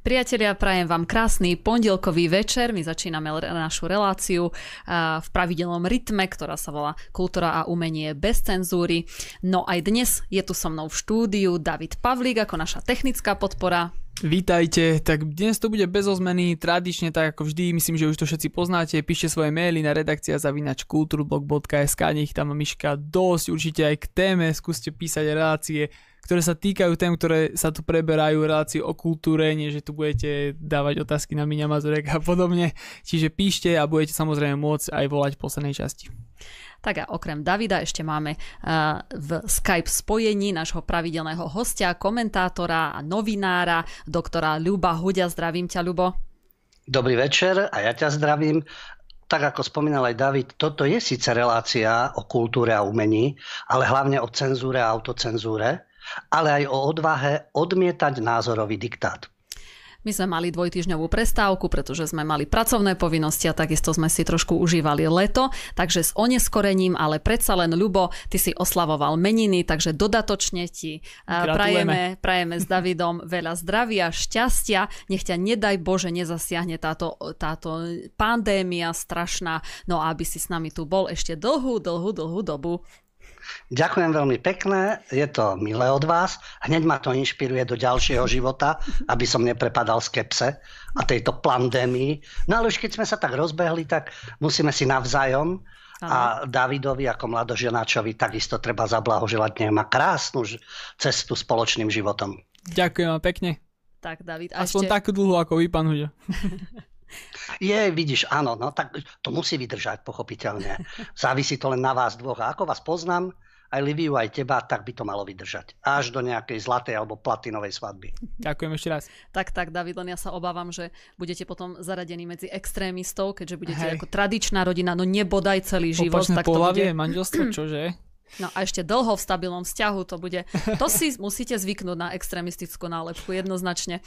Priatelia, prajem vám krásny pondelkový večer. My začíname našu reláciu v pravidelnom rytme, ktorá sa volá Kultúra a umenie bez cenzúry. No aj dnes je tu so mnou v štúdiu David Pavlík ako naša technická podpora. Vítajte, tak dnes to bude bez ozmeny, tradične tak ako vždy, myslím, že už to všetci poznáte, píšte svoje maily na redakcia zavinač kulturblog.sk, nech tam Miška dosť, určite aj k téme, skúste písať relácie, ktoré sa týkajú tém, ktoré sa tu preberajú, relácie o kultúre, nie že tu budete dávať otázky na Miňa Mazurek a podobne. Čiže píšte a budete samozrejme môcť aj volať v poslednej časti. Tak a okrem Davida ešte máme v Skype spojení nášho pravidelného hostia, komentátora a novinára, doktora Ľuba Hudia. Zdravím ťa, Ľubo. Dobrý večer a ja ťa zdravím tak ako spomínal aj David, toto je síce relácia o kultúre a umení, ale hlavne o cenzúre a autocenzúre ale aj o odvahe odmietať názorový diktát. My sme mali dvojtyžňovú prestávku, pretože sme mali pracovné povinnosti a takisto sme si trošku užívali leto, takže s oneskorením, ale predsa len Ľubo, ty si oslavoval meniny, takže dodatočne ti prajeme, prajeme s Davidom veľa zdravia, šťastia, nech ťa nedaj Bože nezasiahne táto, táto pandémia strašná, no aby si s nami tu bol ešte dlhú, dlhú, dlhú dobu. Ďakujem veľmi pekne, je to milé od vás. Hneď ma to inšpiruje do ďalšieho života, aby som neprepadal skepse a tejto pandémii. No ale už keď sme sa tak rozbehli, tak musíme si navzájom a Davidovi ako mladoženáčovi takisto treba zablahoželať. Nech má krásnu cestu spoločným životom. Ďakujem vám pekne. Tak, David. A Aspoň ešte... takú dlhú ako vy, pán Huďa. Je, vidíš, áno, no tak to musí vydržať, pochopiteľne. Závisí to len na vás dvoch. A ako vás poznám, aj Liviu, aj teba, tak by to malo vydržať. Až do nejakej zlatej alebo platinovej svadby. Ďakujem ešte raz. Tak, tak, David, len ja sa obávam, že budete potom zaradení medzi extrémistov, keďže budete Hej. ako tradičná rodina, no nebodaj celý život. Opačné tak bude... manželstvo, čože? No a ešte dlho v stabilnom vzťahu to bude. To si musíte zvyknúť na extrémistickú nálepku, jednoznačne.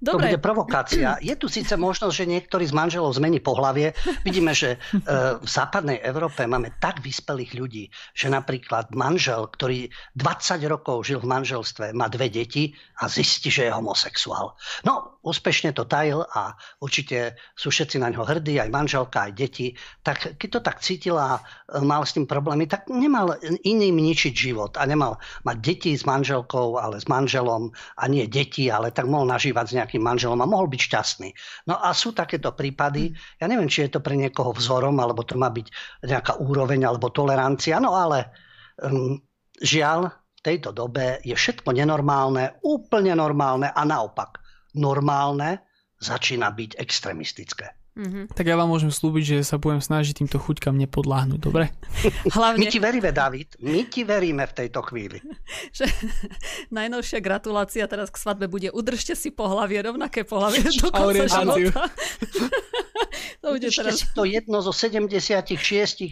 Dobre. To bude provokácia. Je tu síce možnosť, že niektorý z manželov zmení pohlavie. Vidíme, že e, v západnej Európe máme tak vyspelých ľudí, že napríklad manžel, ktorý 20 rokov žil v manželstve, má dve deti a zistí, že je homosexuál. No, úspešne to tajil a určite sú všetci na ňo hrdí, aj manželka, aj deti. Tak keď to tak cítil a e, mal s tým problémy, tak nemal iným ničiť život a nemal mať deti s manželkou, ale s manželom a nie deti, ale tak mohol nažívať s nejakým nejakým manželom a mohol byť šťastný. No a sú takéto prípady, ja neviem, či je to pre niekoho vzorom, alebo to má byť nejaká úroveň alebo tolerancia, no ale um, žiaľ, v tejto dobe je všetko nenormálne, úplne normálne a naopak normálne začína byť extremistické. Mm-hmm. Tak ja vám môžem slúbiť, že sa budem snažiť týmto chuťkam nepodláhnuť, dobre? Hlavne... My ti veríme, David, my ti veríme v tejto chvíli. že najnovšia gratulácia teraz k svadbe bude udržte si pohlavie, rovnaké pohlavie do konca života. to bude teraz... si to jedno zo 76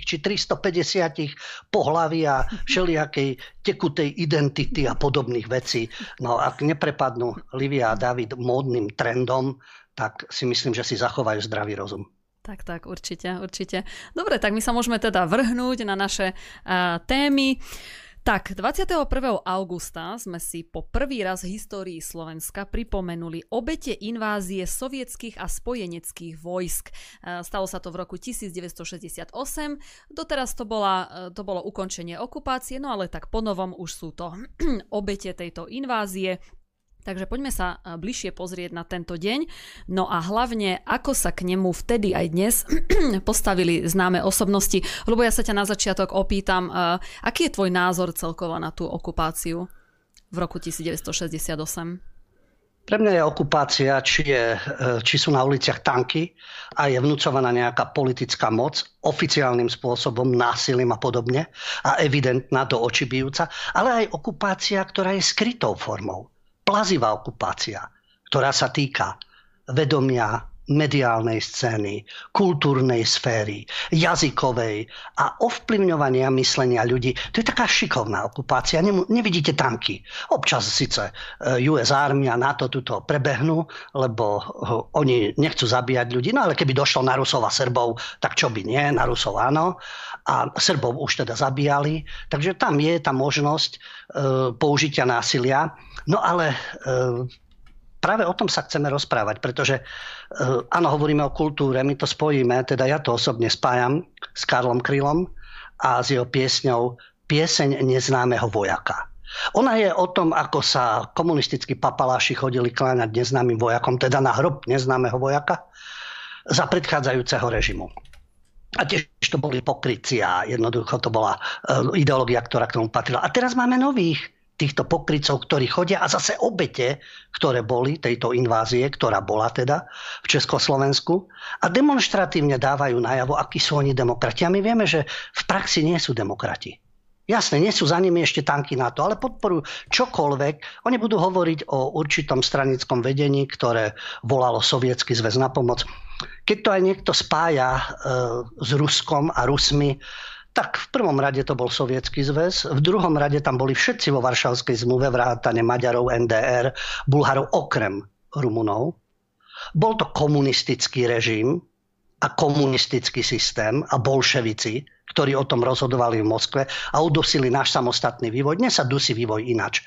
či 350 pohlaví a všelijakej tekutej identity a podobných vecí. No ak neprepadnú Livia a David módnym trendom, tak si myslím, že si zachovajú zdravý rozum. Tak, tak, určite, určite. Dobre, tak my sa môžeme teda vrhnúť na naše uh, témy. Tak, 21. augusta sme si po prvý raz v histórii Slovenska pripomenuli obete invázie sovietských a spojeneckých vojsk. Stalo sa to v roku 1968, doteraz to, bola, to bolo ukončenie okupácie, no ale tak ponovom už sú to obete tejto invázie. Takže poďme sa e, bližšie pozrieť na tento deň. No a hlavne, ako sa k nemu vtedy aj dnes postavili známe osobnosti. Lebo ja sa ťa na začiatok opýtam, e, aký je tvoj názor celkovo na tú okupáciu v roku 1968? Pre mňa je okupácia, či, je, e, či sú na uliciach tanky a je vnúcovaná nejaká politická moc oficiálnym spôsobom, násilím a podobne a evidentná do očí bijúca, ale aj okupácia, ktorá je skrytou formou plazivá okupácia, ktorá sa týka vedomia mediálnej scény, kultúrnej sféry, jazykovej a ovplyvňovania myslenia ľudí. To je taká šikovná okupácia. nevidíte tanky. Občas síce eh, US Army a NATO tuto prebehnú, lebo oni nechcú zabíjať ľudí, no ale keby došlo na Rusov a Srbov, tak čo by nie, na Rusov áno. A Srbov už teda zabíjali. Takže tam je tá možnosť e, použitia násilia. No ale e, práve o tom sa chceme rozprávať, pretože uh, áno, hovoríme o kultúre, my to spojíme, teda ja to osobne spájam s Karlom Krylom a s jeho piesňou Pieseň neznámeho vojaka. Ona je o tom, ako sa komunistickí papaláši chodili kláňať neznámym vojakom, teda na hrob neznámeho vojaka za predchádzajúceho režimu. A tiež to boli pokryci a jednoducho to bola uh, ideológia, ktorá k tomu patrila. A teraz máme nových týchto pokrycov, ktorí chodia a zase obete, ktoré boli tejto invázie, ktorá bola teda v Československu a demonstratívne dávajú najavo, akí sú oni demokrati. A my vieme, že v praxi nie sú demokrati. Jasné, nie sú za nimi ešte tanky na to, ale podporujú čokoľvek. Oni budú hovoriť o určitom stranickom vedení, ktoré volalo Sovietsky zväz na pomoc. Keď to aj niekto spája e, s Ruskom a Rusmi, tak v prvom rade to bol Sovietský zväz, v druhom rade tam boli všetci vo Varšavskej zmluve, vrátane Maďarov, NDR, Bulharov, okrem Rumunov. Bol to komunistický režim a komunistický systém a bolševici, ktorí o tom rozhodovali v Moskve a udusili náš samostatný vývoj. Dnes sa dusí vývoj inač.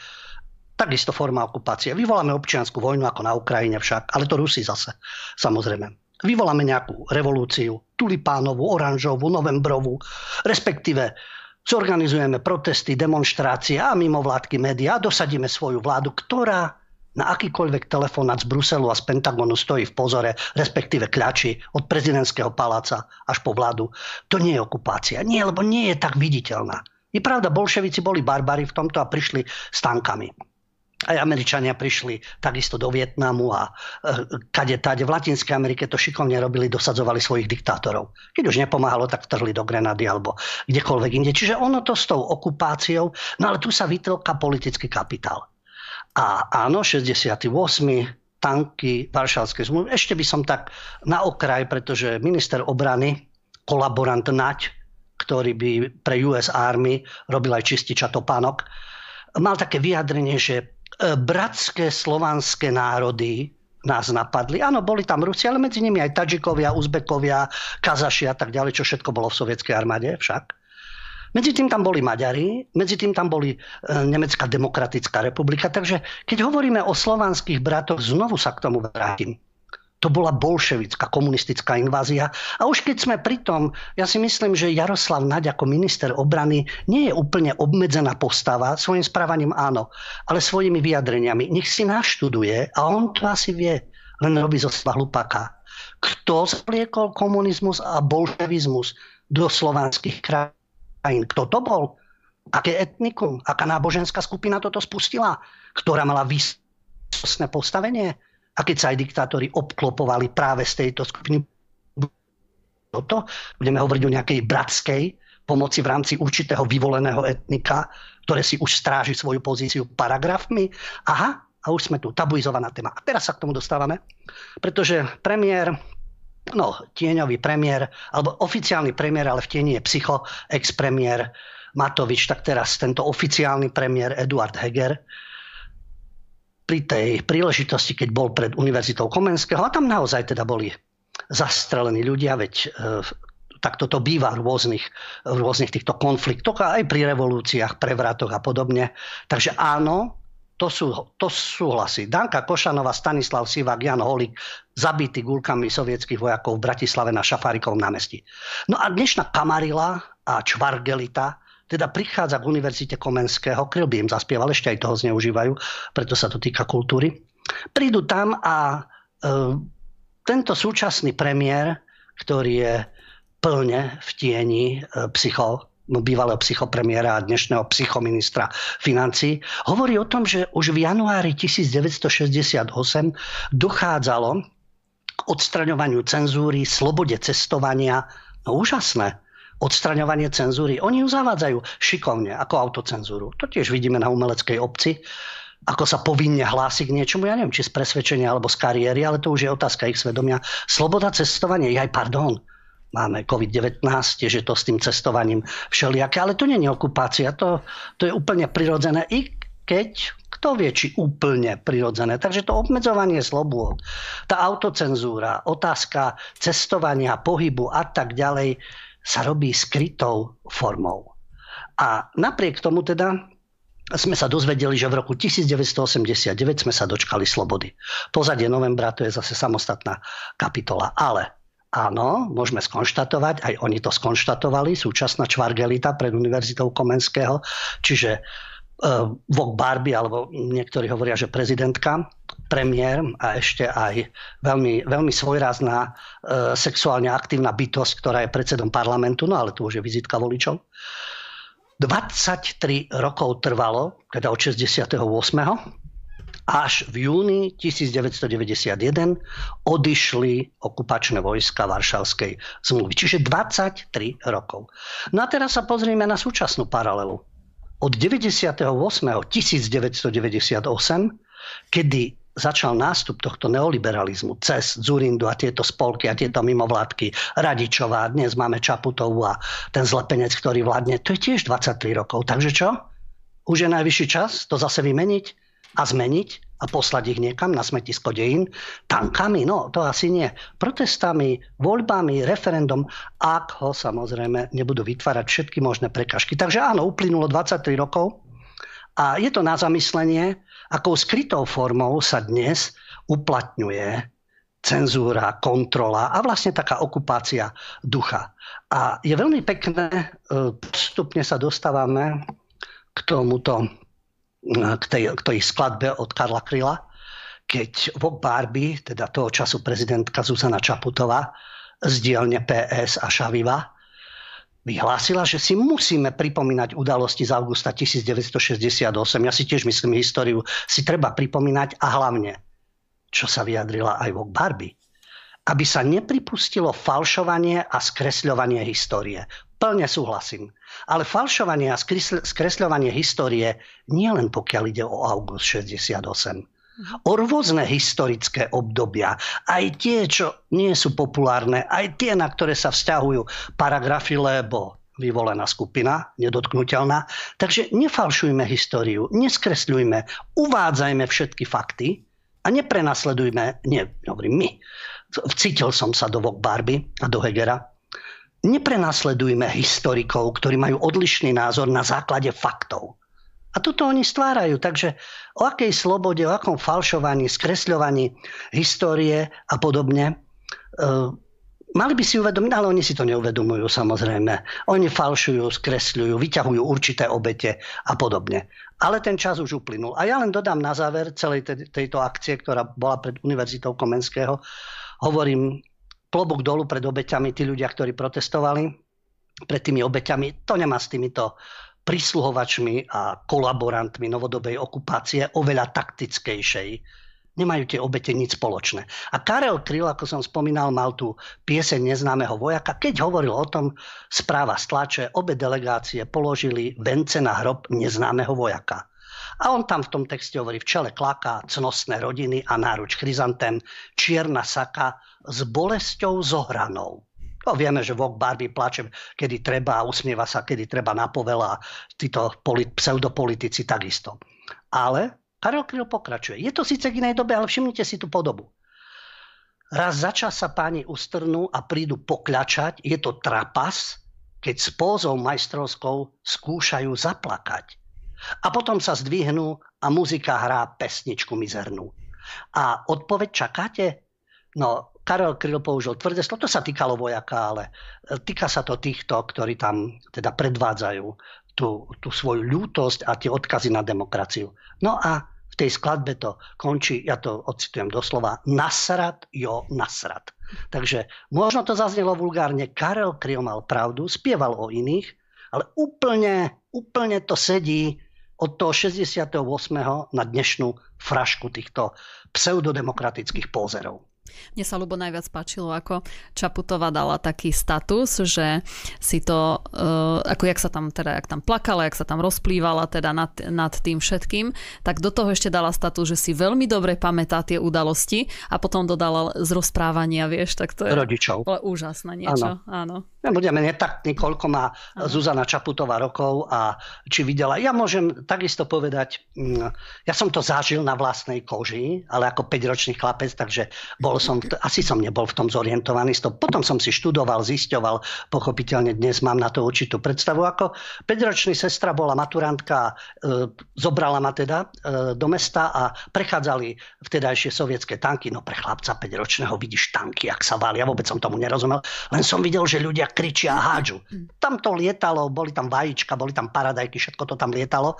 Takisto forma okupácie. Vyvoláme občianskú vojnu ako na Ukrajine však, ale to Rusi zase, samozrejme vyvoláme nejakú revolúciu, tulipánovú, oranžovú, novembrovú, respektíve zorganizujeme protesty, demonstrácie a mimovládky médiá a dosadíme svoju vládu, ktorá na akýkoľvek telefonát z Bruselu a z Pentagonu stojí v pozore, respektíve kľači od prezidentského paláca až po vládu. To nie je okupácia. Nie, lebo nie je tak viditeľná. Je pravda, bolševici boli barbari v tomto a prišli s tankami aj Američania prišli takisto do Vietnamu a e, kade tade. V Latinskej Amerike to šikovne robili, dosadzovali svojich diktátorov. Keď už nepomáhalo, tak vtrhli do Grenady alebo kdekoľvek inde. Čiže ono to s tou okupáciou, no ale tu sa vytlka politický kapitál. A áno, 68 tanky Varšavskej zmluvy. Ešte by som tak na okraj, pretože minister obrany, kolaborant Nať, ktorý by pre US Army robil aj čističa topánok, mal také vyjadrenie, že E, bratské slovanské národy nás napadli. Áno, boli tam Rusi, ale medzi nimi aj Tadžikovia, Uzbekovia, Kazaši a tak ďalej, čo všetko bolo v sovietskej armáde však. Medzi tým tam boli Maďari, medzi tým tam boli e, Nemecká demokratická republika. Takže keď hovoríme o slovanských bratoch, znovu sa k tomu vrátim. To bola bolševická komunistická invázia. A už keď sme pri tom, ja si myslím, že Jaroslav Naď ako minister obrany nie je úplne obmedzená postava, svojim správaním áno, ale svojimi vyjadreniami. Nech si naštuduje a on to asi vie, len robí zo seba hlupaka. Kto spliekol komunizmus a bolševizmus do slovanských krajín? Kto to bol? Aké etnikum? Aká náboženská skupina toto spustila? Ktorá mala výsostné postavenie? A keď sa aj diktátori obklopovali práve z tejto skupiny, toto, budeme hovoriť o nejakej bratskej pomoci v rámci určitého vyvoleného etnika, ktoré si už stráži svoju pozíciu paragrafmi. Aha, a už sme tu, tabuizovaná téma. A teraz sa k tomu dostávame, pretože premiér, no tieňový premiér, alebo oficiálny premiér, ale v tieni je psycho, ex-premiér Matovič, tak teraz tento oficiálny premiér Eduard Heger, pri tej príležitosti, keď bol pred Univerzitou Komenského, a tam naozaj teda boli zastrelení ľudia, veď e, takto to býva v rôznych, v rôznych týchto konfliktoch a aj pri revolúciách, prevratoch a podobne. Takže áno, to, sú, to súhlasí. Danka Košanova, Stanislav Sivak, Jan Holík, zabití gulkami sovietských vojakov v Bratislave na Šafárikovom námestí. No a dnešná Kamarila a Čvargelita teda prichádza k Univerzite Komenského, Kryl by im zaspieval, ešte aj toho zneužívajú, preto sa to týka kultúry. Prídu tam a e, tento súčasný premiér, ktorý je plne v tieni e, psycho, bývalého psychopremiéra a dnešného psychoministra financí, hovorí o tom, že už v januári 1968 dochádzalo k odstraňovaniu cenzúry, slobode cestovania. No úžasné odstraňovanie cenzúry. Oni ju zavádzajú šikovne ako autocenzúru. To tiež vidíme na umeleckej obci ako sa povinne hlási k niečomu, ja neviem, či z presvedčenia alebo z kariéry, ale to už je otázka ich svedomia. Sloboda cestovania, aj pardon, máme COVID-19, tiež je to s tým cestovaním všelijaké, ale to nie je okupácia, to, to je úplne prirodzené, i keď, kto vie, či úplne prirodzené. Takže to obmedzovanie slobôd, tá autocenzúra, otázka cestovania, pohybu a tak ďalej, sa robí skrytou formou. A napriek tomu teda sme sa dozvedeli, že v roku 1989 sme sa dočkali slobody. Pozadie novembra to je zase samostatná kapitola. Ale áno, môžeme skonštatovať, aj oni to skonštatovali, súčasná čvargelita pred Univerzitou Komenského, čiže uh, Vok Barbie, alebo niektorí hovoria, že prezidentka, premiér a ešte aj veľmi, veľmi svojrázná uh, sexuálne aktívna bytosť, ktorá je predsedom parlamentu, no ale tu už je vizitka voličov. 23 rokov trvalo, teda od 68 až v júni 1991 odišli okupačné vojska Varšavskej zmluvy. Čiže 23 rokov. No a teraz sa pozrieme na súčasnú paralelu. Od 98. 1998, kedy začal nástup tohto neoliberalizmu cez Zurindu a tieto spolky a tieto mimovládky, Radičová, dnes máme Čaputovú a ten zlepenec, ktorý vládne, to je tiež 23 rokov. Takže čo? Už je najvyšší čas to zase vymeniť a zmeniť a poslať ich niekam na smetisko dejín? Tankami? No, to asi nie. Protestami, voľbami, referendum, ak ho samozrejme nebudú vytvárať všetky možné prekažky. Takže áno, uplynulo 23 rokov a je to na zamyslenie, akou skrytou formou sa dnes uplatňuje cenzúra, kontrola a vlastne taká okupácia ducha. A je veľmi pekné, e, postupne sa dostávame k tomuto, k tej, k tej skladbe od Karla Kryla, keď Vok Barbie, teda toho času prezidentka Zuzana Čaputová z dielne PS a Šaviva, vyhlásila, že si musíme pripomínať udalosti z augusta 1968. Ja si tiež myslím, históriu si treba pripomínať a hlavne, čo sa vyjadrila aj vo Barbie, aby sa nepripustilo falšovanie a skresľovanie histórie. Plne súhlasím. Ale falšovanie a skresľovanie histórie nie len pokiaľ ide o august 68 o rôzne historické obdobia. Aj tie, čo nie sú populárne, aj tie, na ktoré sa vzťahujú paragrafy, lebo vyvolená skupina, nedotknutelná. Takže nefalšujme históriu, neskresľujme, uvádzajme všetky fakty a neprenasledujme, nie, hovorím my, vcítil som sa do Vok Barbie a do Hegera, neprenasledujme historikov, ktorí majú odlišný názor na základe faktov. A toto oni stvárajú. Takže o akej slobode, o akom falšovaní, skresľovaní histórie a podobne, uh, mali by si uvedomiť, ale oni si to neuvedomujú samozrejme. Oni falšujú, skresľujú, vyťahujú určité obete a podobne. Ale ten čas už uplynul. A ja len dodám na záver celej tejto akcie, ktorá bola pred Univerzitou Komenského, hovorím klobúk dolu pred obeťami, tí ľudia, ktorí protestovali, pred tými obeťami, to nemá s týmito prisluhovačmi a kolaborantmi novodobej okupácie oveľa taktickejšej. Nemajú tie obete nič spoločné. A Karel Kryl, ako som spomínal, mal tú pieseň neznámeho vojaka. Keď hovoril o tom, správa z tlače, obe delegácie položili vence na hrob neznámeho vojaka. A on tam v tom texte hovorí v čele klaka, cnostné rodiny a náruč chryzantem, čierna saka s bolesťou zohranou. No, vieme, že Vok Barbie plače, kedy treba a usmieva sa, kedy treba na povela a títo pseudopolitici takisto. Ale Karel Kryl pokračuje. Je to síce k inej dobe, ale všimnite si tú podobu. Raz za čas sa páni ustrnú a prídu pokľačať. Je to trapas, keď s pózou majstrovskou skúšajú zaplakať. A potom sa zdvihnú a muzika hrá pesničku mizernú. A odpoveď čakáte? No, Karel Kryl použil tvrdé slovo, to sa týkalo vojaka, ale e, týka sa to týchto, ktorí tam teda predvádzajú tú, tú svoju ľútosť a tie odkazy na demokraciu. No a v tej skladbe to končí, ja to ocitujem doslova, nasrat jo nasrat. Takže možno to zaznelo vulgárne, Karel Kryl mal pravdu, spieval o iných, ale úplne, úplne to sedí od toho 68. na dnešnú frašku týchto pseudodemokratických pózerov. Mne sa ľubo najviac páčilo, ako Čaputová dala taký status, že si to, uh, ako jak sa tam teda, jak tam plakala, jak sa tam rozplývala teda nad, nad tým všetkým, tak do toho ešte dala status, že si veľmi dobre pamätá tie udalosti a potom dodala z rozprávania, vieš, tak to je Rodičov. úžasné niečo, áno. áno. Nebudeme netaktní, koľko má Aha. Zuzana Čaputová rokov a či videla. Ja môžem takisto povedať, mm, ja som to zažil na vlastnej koži, ale ako 5-ročný chlapec, takže bol som, asi som nebol v tom zorientovaný. Potom som si študoval, zisťoval, pochopiteľne dnes mám na to určitú predstavu. Ako 5-ročný sestra bola maturantka, e, zobrala ma teda e, do mesta a prechádzali vtedajšie sovietské tanky. No pre chlapca 5-ročného vidíš tanky, ak sa valia, vôbec som tomu nerozumel. Len som videl, že ľudia kričia a hádžu. Tam to lietalo, boli tam vajíčka, boli tam paradajky, všetko to tam lietalo.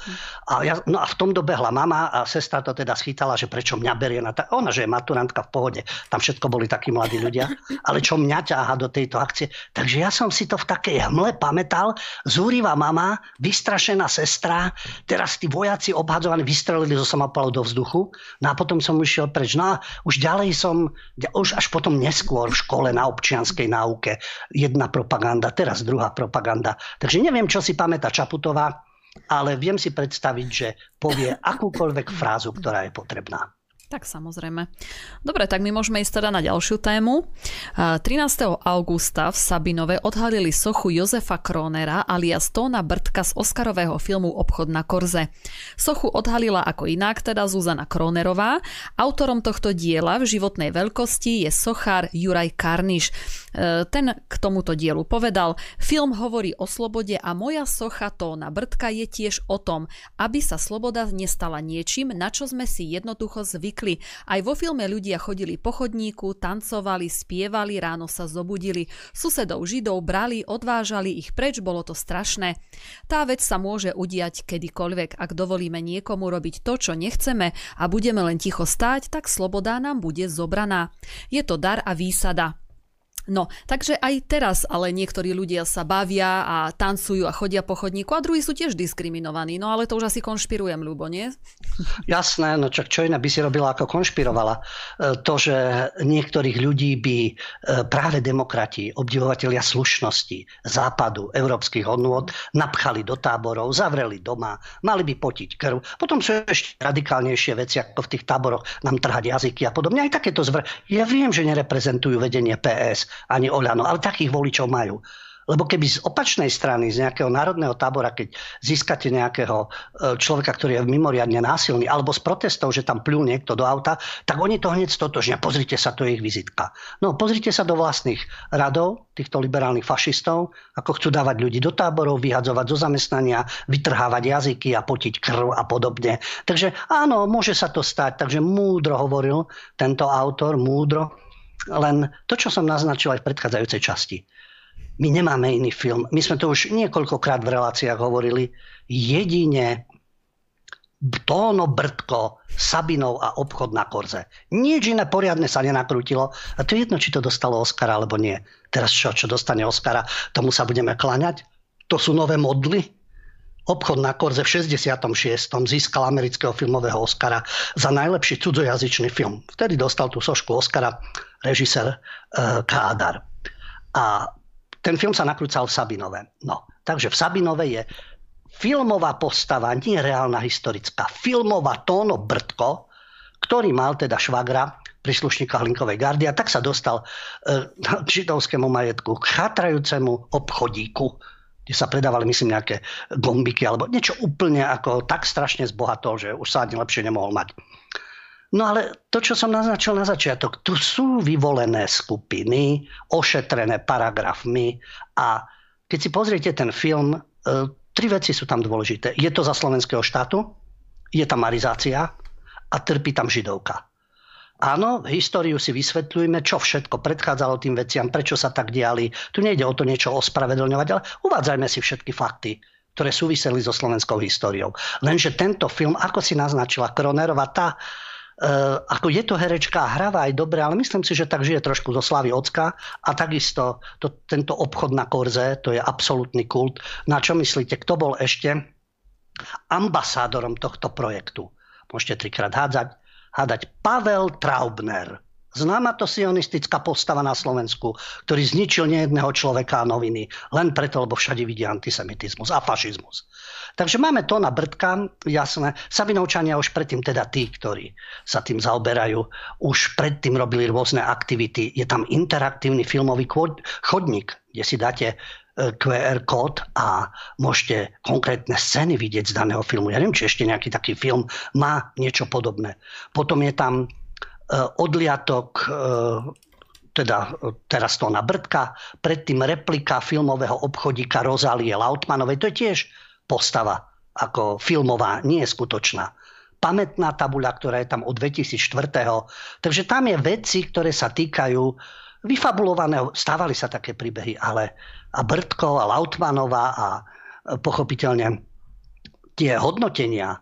A, ja, no a v tom dobehla mama a sestra to teda schytala, že prečo mňa berie na ta... Ona, že je maturantka v pohode. Tam všetko boli takí mladí ľudia. Ale čo mňa ťaha do tejto akcie. Takže ja som si to v takej hmle pamätal. Zúriva mama, vystrašená sestra, teraz tí vojaci obhadzovaní vystrelili zo samopalu do vzduchu. No a potom som išiel preč. No a už ďalej som, už až potom neskôr v škole na občianskej náuke jedna propaganda, teraz druhá propaganda. Takže neviem, čo si pamätá Čaputová, ale viem si predstaviť, že povie akúkoľvek frázu, ktorá je potrebná. Tak samozrejme. Dobre, tak my môžeme ísť teda na ďalšiu tému. 13. augusta v Sabinove odhalili sochu Jozefa Kronera alias Tóna Brtka z Oscarového filmu Obchod na Korze. Sochu odhalila ako inak teda Zuzana Kronerová. Autorom tohto diela v životnej veľkosti je sochár Juraj Karniš. E, ten k tomuto dielu povedal, film hovorí o slobode a moja socha Tóna Brtka je tiež o tom, aby sa sloboda nestala niečím, na čo sme si jednoducho zvykli. Aj vo filme ľudia chodili po chodníku, tancovali, spievali, ráno sa zobudili. Susedov židov brali, odvážali ich preč, bolo to strašné. Tá vec sa môže udiať kedykoľvek, ak dovolíme niekomu robiť to, čo nechceme a budeme len ticho stáť, tak sloboda nám bude zobraná. Je to dar a výsada. No, takže aj teraz ale niektorí ľudia sa bavia a tancujú a chodia po chodníku a druhí sú tiež diskriminovaní. No ale to už asi konšpirujem, Ľubo, nie? Jasné, no čo, čo iné by si robila ako konšpirovala. E, to, že niektorých ľudí by e, práve demokrati, obdivovatelia slušnosti, západu, európskych hodnôt napchali do táborov, zavreli doma, mali by potiť krv. Potom sú ešte radikálnejšie veci, ako v tých táboroch nám trhať jazyky a podobne. Aj takéto zvr... Ja viem, že nereprezentujú vedenie PS, ani Oľano, ale takých voličov majú. Lebo keby z opačnej strany, z nejakého národného tábora, keď získate nejakého e, človeka, ktorý je mimoriadne násilný, alebo z protestov, že tam pľú niekto do auta, tak oni to hneď stotožnia. Pozrite sa, to je ich vizitka. No, pozrite sa do vlastných radov týchto liberálnych fašistov, ako chcú dávať ľudí do táborov, vyhadzovať zo zamestnania, vytrhávať jazyky a potiť krv a podobne. Takže áno, môže sa to stať. Takže múdro hovoril tento autor, múdro, len to, čo som naznačil aj v predchádzajúcej časti. My nemáme iný film. My sme to už niekoľkokrát v reláciách hovorili. Jedine Tóno Brtko, Sabinov a obchod na Korze. Nič iné poriadne sa nenakrútilo. A to je jedno, či to dostalo Oscara alebo nie. Teraz čo, čo dostane Oscara, tomu sa budeme kláňať? To sú nové modly? Obchod na Korze v 66. získal amerického filmového Oscara za najlepší cudzojazyčný film. Vtedy dostal tú sošku Oscara režisér uh, Kádar. A ten film sa nakrúcal v Sabinove. No, takže v Sabinove je filmová postava, nie reálna historická, filmová Tóno Brtko, ktorý mal teda švagra, príslušníka Hlinkovej gardy a tak sa dostal e, k židovskému majetku, k chatrajúcemu obchodíku, kde sa predávali, myslím, nejaké gombiky alebo niečo úplne ako tak strašne zbohatol, že už sa ani lepšie nemohol mať. No ale to, čo som naznačil na začiatok, tu sú vyvolené skupiny, ošetrené paragrafmi a keď si pozriete ten film, e, tri veci sú tam dôležité. Je to za slovenského štátu, je tam marizácia a trpí tam židovka. Áno, históriu si vysvetľujme, čo všetko predchádzalo tým veciam, prečo sa tak diali. Tu nejde o to niečo ospravedlňovať, ale uvádzajme si všetky fakty ktoré súviseli so slovenskou históriou. Lenže tento film, ako si naznačila Kronerová, tá Eh, ako je to herečka a hráva aj dobre, ale myslím si, že tak žije trošku zo slavy ocka a takisto to, tento obchod na Korze, to je absolútny kult. Na čo myslíte, kto bol ešte ambasádorom tohto projektu? Môžete trikrát hádzať. Hádať Pavel Traubner. Známa to sionistická postava na Slovensku, ktorý zničil nejedného človeka a noviny, len preto, lebo všade vidí antisemitizmus a fašizmus. Takže máme to na Brdka, jasné. Sabinovčania už predtým, teda tí, ktorí sa tým zaoberajú, už predtým robili rôzne aktivity. Je tam interaktívny filmový chodník, kde si dáte e, QR kód a môžete konkrétne scény vidieť z daného filmu. Ja neviem, či ešte nejaký taký film má niečo podobné. Potom je tam odliatok e, teda teraz to na Brdka, predtým replika filmového obchodíka Rozálie Lautmanovej, to je tiež postava ako filmová, nie je skutočná. Pamätná tabuľa, ktorá je tam od 2004. Takže tam je veci, ktoré sa týkajú vyfabulovaného, stávali sa také príbehy, ale a Brdko a Lautmanová a pochopiteľne tie hodnotenia,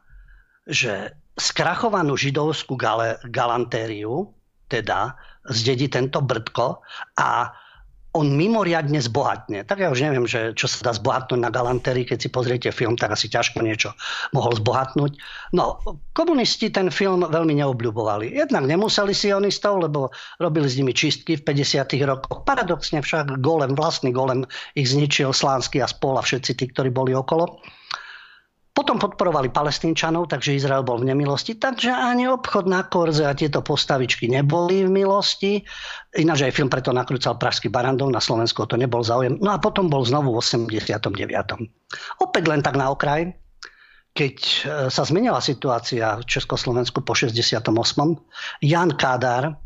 že skrachovanú židovskú gale, galantériu, teda zdedí tento Brdko a on mimoriadne zbohatne. Tak ja už neviem, že čo sa dá zbohatnúť na galantérii, keď si pozriete film, tak asi ťažko niečo mohol zbohatnúť. No, komunisti ten film veľmi neobľubovali. Jednak nemuseli sionistov, lebo robili s nimi čistky v 50. rokoch. Paradoxne však golem, vlastný golem ich zničil Slánsky a spol a všetci tí, ktorí boli okolo. Potom podporovali palestínčanov, takže Izrael bol v nemilosti, takže ani obchod na korze a tieto postavičky neboli v milosti. Ináč aj film preto nakrúcal Pražský Barandov, na Slovensku to nebol záujem. No a potom bol znovu v 89. Opäť len tak na okraj, keď e, sa zmenila situácia v Československu po 68. Jan Kádár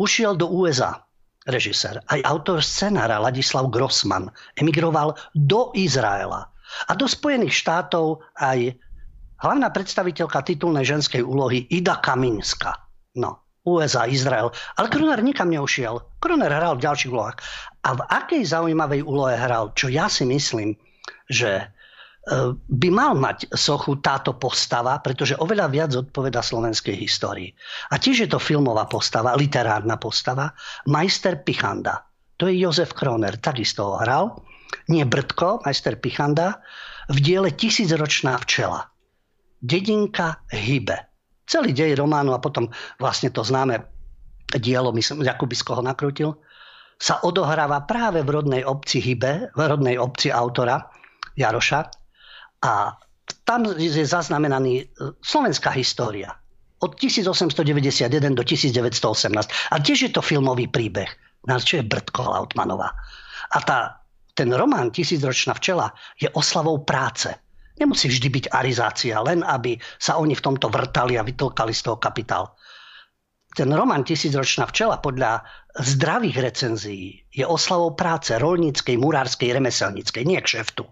ušiel do USA režisér. Aj autor scenára Ladislav Grossman emigroval do Izraela a do Spojených štátov aj hlavná predstaviteľka titulnej ženskej úlohy Ida Kaminska. No, USA, Izrael. Ale Kroner nikam neušiel. Kroner hral v ďalších úlohách. A v akej zaujímavej úlohe hral, čo ja si myslím, že e, by mal mať sochu táto postava, pretože oveľa viac odpoveda slovenskej histórii. A tiež je to filmová postava, literárna postava, majster Pichanda. To je Jozef Kroner, takisto ho hral nie Brdko, majster Pichanda, v diele Tisícročná včela. Dedinka hybe. Celý dej románu a potom vlastne to známe dielo, myslím, Jakubisko ho nakrútil, sa odohráva práve v rodnej obci Hybe, v rodnej obci autora Jaroša. A tam je zaznamenaný e, slovenská história. Od 1891 do 1918. A tiež je to filmový príbeh. Na čo je Brdko Lautmanová. A tá ten román Tisícročná včela je oslavou práce. Nemusí vždy byť arizácia, len aby sa oni v tomto vrtali a vytlkali z toho kapitál. Ten román Tisícročná včela podľa zdravých recenzií je oslavou práce rolníckej, murárskej, remeselníckej, nie kšeftu.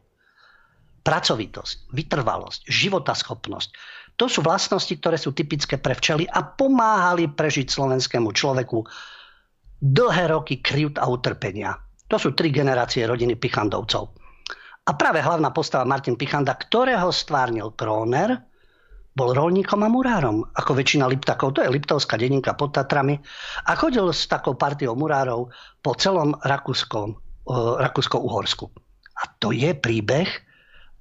Pracovitosť, vytrvalosť, životaschopnosť. To sú vlastnosti, ktoré sú typické pre včely a pomáhali prežiť slovenskému človeku dlhé roky kryt a utrpenia. To sú tri generácie rodiny Pichandovcov. A práve hlavná postava Martin Pichanda, ktorého stvárnil Kroner, bol rolníkom a murárom, ako väčšina Liptakov. To je Liptovská dedinka pod Tatrami. A chodil s takou partiou murárov po celom Rakúskom, uh, Rakúsko-Uhorsku. A to je príbeh,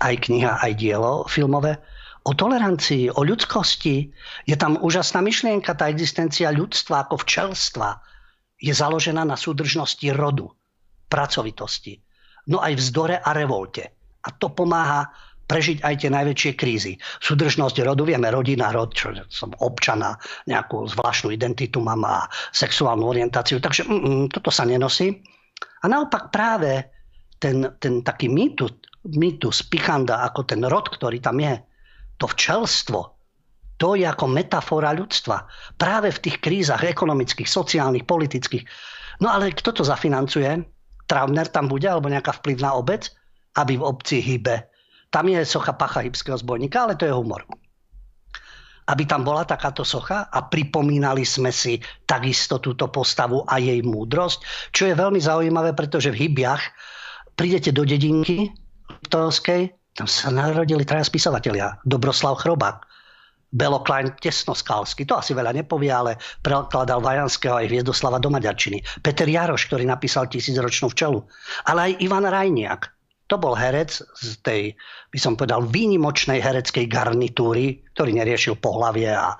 aj kniha, aj dielo filmové, o tolerancii, o ľudskosti. Je tam úžasná myšlienka, tá existencia ľudstva ako včelstva je založená na súdržnosti rodu pracovitosti. No aj vzdore a revolte. A to pomáha prežiť aj tie najväčšie krízy. Súdržnosť rodu, vieme, rodina, rod, čo som občana, nejakú zvláštnu identitu mám a sexuálnu orientáciu, takže mm, mm, toto sa nenosí. A naopak práve ten, ten taký mýtus, mýtus Pichanda, ako ten rod, ktorý tam je, to včelstvo, to je ako metafora ľudstva. Práve v tých krízach ekonomických, sociálnych, politických. No ale kto to zafinancuje? Travner tam bude, alebo nejaká vplyvná obec, aby v obci hybe. Tam je socha pacha hybského zbojníka, ale to je humor. Aby tam bola takáto socha a pripomínali sme si takisto túto postavu a jej múdrosť, čo je veľmi zaujímavé, pretože v Hybiach prídete do dedinky Liptovskej, tam sa narodili traja spisovatelia. Dobroslav Chrobák, Belo Klein tesnoskalsky. To asi veľa nepovie, ale prekladal Vajanského aj Hviezdoslava do Maďarčiny. Peter Jaroš, ktorý napísal tisícročnú včelu. Ale aj Ivan Rajniak. To bol herec z tej, by som povedal, výnimočnej hereckej garnitúry, ktorý neriešil pohlavie a e,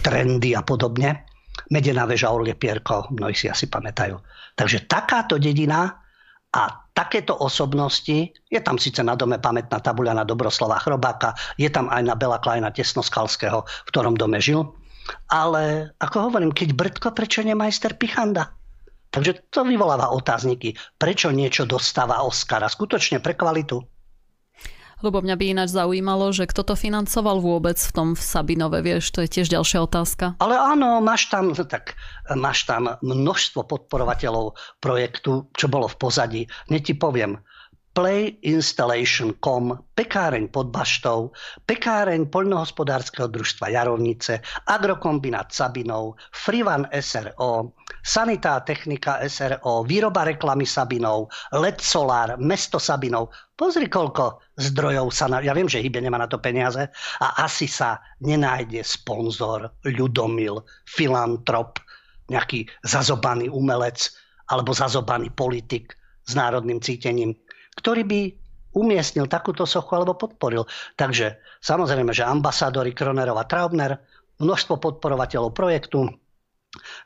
trendy a podobne. Medená väža Orlie Pierko, mnohí si asi pamätajú. Takže takáto dedina a takéto osobnosti, je tam síce na dome pamätná tabuľa na Dobroslava Chrobáka, je tam aj na Bela Kleina Tesnoskalského, v ktorom dome žil, ale ako hovorím, keď Brdko, prečo nie majster Pichanda? Takže to vyvoláva otázniky. Prečo niečo dostáva Oscara? Skutočne pre kvalitu. Lebo mňa by ináč zaujímalo, že kto to financoval vôbec v tom v Sabinove, vieš, to je tiež ďalšia otázka. Ale áno, máš tam, tak, máš tam množstvo podporovateľov projektu, čo bolo v pozadí. Ne ti poviem, PlayInstallation.com, pekáreň pod baštou, pekáreň poľnohospodárskeho družstva Jarovnice, Agrokombinát Sabinov, Frivan SRO, Sanitá technika SRO, výroba reklamy Sabinov, LED Solar, mesto Sabinov. Pozri, koľko zdrojov sa... Na... Ja viem, že Hybe nemá na to peniaze a asi sa nenájde sponzor, ľudomil, filantrop, nejaký zazobaný umelec alebo zazobaný politik s národným cítením ktorý by umiestnil takúto sochu alebo podporil. Takže samozrejme, že ambasádory Kronerova Traubner, množstvo podporovateľov projektu,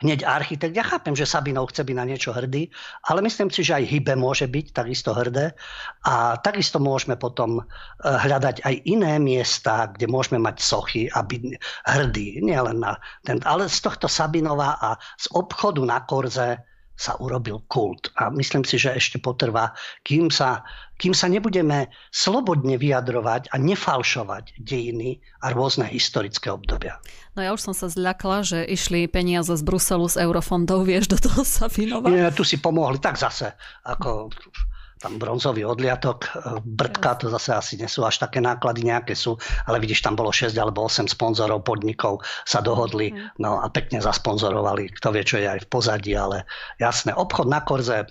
hneď architekt. Ja chápem, že Sabinov chce byť na niečo hrdý, ale myslím si, že aj Hybe môže byť takisto hrdé a takisto môžeme potom eh, hľadať aj iné miesta, kde môžeme mať sochy a byť hrdí. Nielen na ten, ale z tohto Sabinova a z obchodu na Korze sa urobil kult. A myslím si, že ešte potrvá, kým sa, kým sa nebudeme slobodne vyjadrovať a nefalšovať dejiny a rôzne historické obdobia. No ja už som sa zľakla, že išli peniaze z Bruselu, z eurofondov, vieš, do toho sa Nie, tu si pomohli tak zase, ako tam bronzový odliatok, e, brdka, to zase asi nie sú až také náklady, nejaké sú, ale vidíš, tam bolo 6 alebo 8 sponzorov, podnikov sa dohodli, mhm. no a pekne zasponzorovali, kto vie, čo je aj v pozadí, ale jasné, obchod na korze,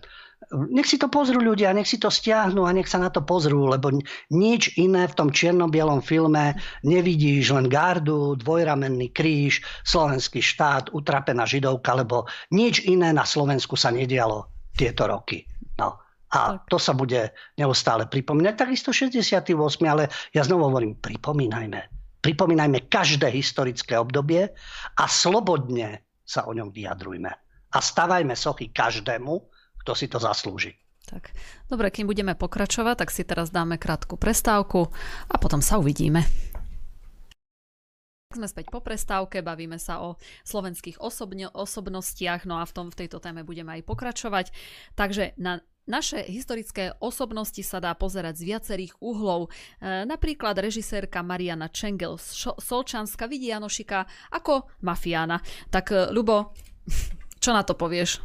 nech si to pozrú ľudia, nech si to stiahnu a nech sa na to pozrú, lebo nič iné v tom čierno-bielom filme nevidíš, len gardu, dvojramenný kríž, slovenský štát, utrapená židovka, lebo nič iné na Slovensku sa nedialo tieto roky. No. A to sa bude neustále pripomínať. Takisto 68. Ale ja znovu hovorím, pripomínajme. Pripomínajme každé historické obdobie a slobodne sa o ňom vyjadrujme. A stavajme sochy každému, kto si to zaslúži. Tak, dobre, kým budeme pokračovať, tak si teraz dáme krátku prestávku a potom sa uvidíme. Sme späť po prestávke, bavíme sa o slovenských osobne, osobnostiach, no a v, tom, v tejto téme budeme aj pokračovať. Takže na naše historické osobnosti sa dá pozerať z viacerých uhlov. E, napríklad režisérka Mariana Čengel Solčanska vidí Janošika ako mafiána. Tak e, Ľubo, čo na to povieš?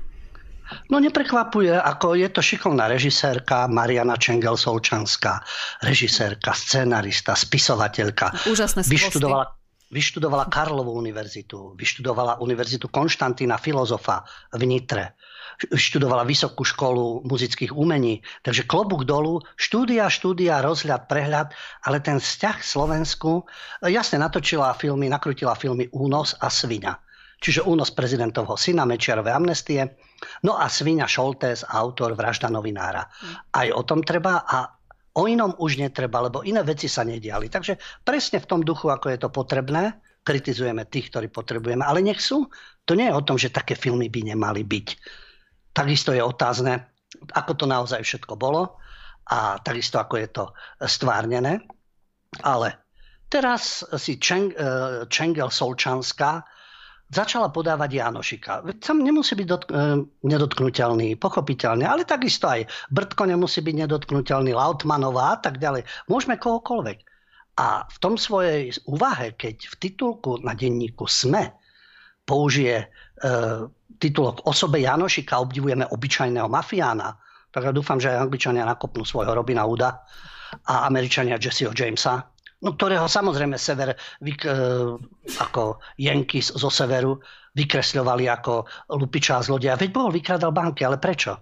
No neprekvapuje, ako je to šikovná režisérka Mariana Čengel Solčanská, režisérka, scenarista, spisovateľka. Úžasné vyštudovala, vyštudovala Karlovú univerzitu, vyštudovala univerzitu Konštantína filozofa v Nitre študovala Vysokú školu muzických umení. Takže klobúk dolu, štúdia, štúdia, rozhľad, prehľad, ale ten vzťah k Slovensku, e, jasne natočila filmy, nakrutila filmy Únos a Svina. Čiže únos prezidentovho syna Mečiarové amnestie, no a Svinia Šoltés, autor Vražda novinára. Aj o tom treba a o inom už netreba, lebo iné veci sa nediali. Takže presne v tom duchu, ako je to potrebné, kritizujeme tých, ktorí potrebujeme, ale nech sú. To nie je o tom, že také filmy by nemali byť. Takisto je otázne, ako to naozaj všetko bolo a takisto ako je to stvárnené. Ale teraz si Čeng, eh, Čengel Solčanská začala podávať Janošika. Tam nemusí byť dotk- eh, nedotknutelný, pochopiteľne, ale takisto aj Brdko nemusí byť nedotknutelný, Lautmanová a tak ďalej. Môžeme kohokoľvek. A v tom svojej úvahe, keď v titulku na denníku SME použije e, titulok osobe Janošika obdivujeme obyčajného mafiána, tak ja dúfam, že aj Angličania nakopnú svojho Robina Uda a Američania Jesseho Jamesa, no, ktorého samozrejme sever vyk, e, ako Yankees zo severu vykresľovali ako lupiča a zlodia. Veď bol, vykradal banky, ale prečo?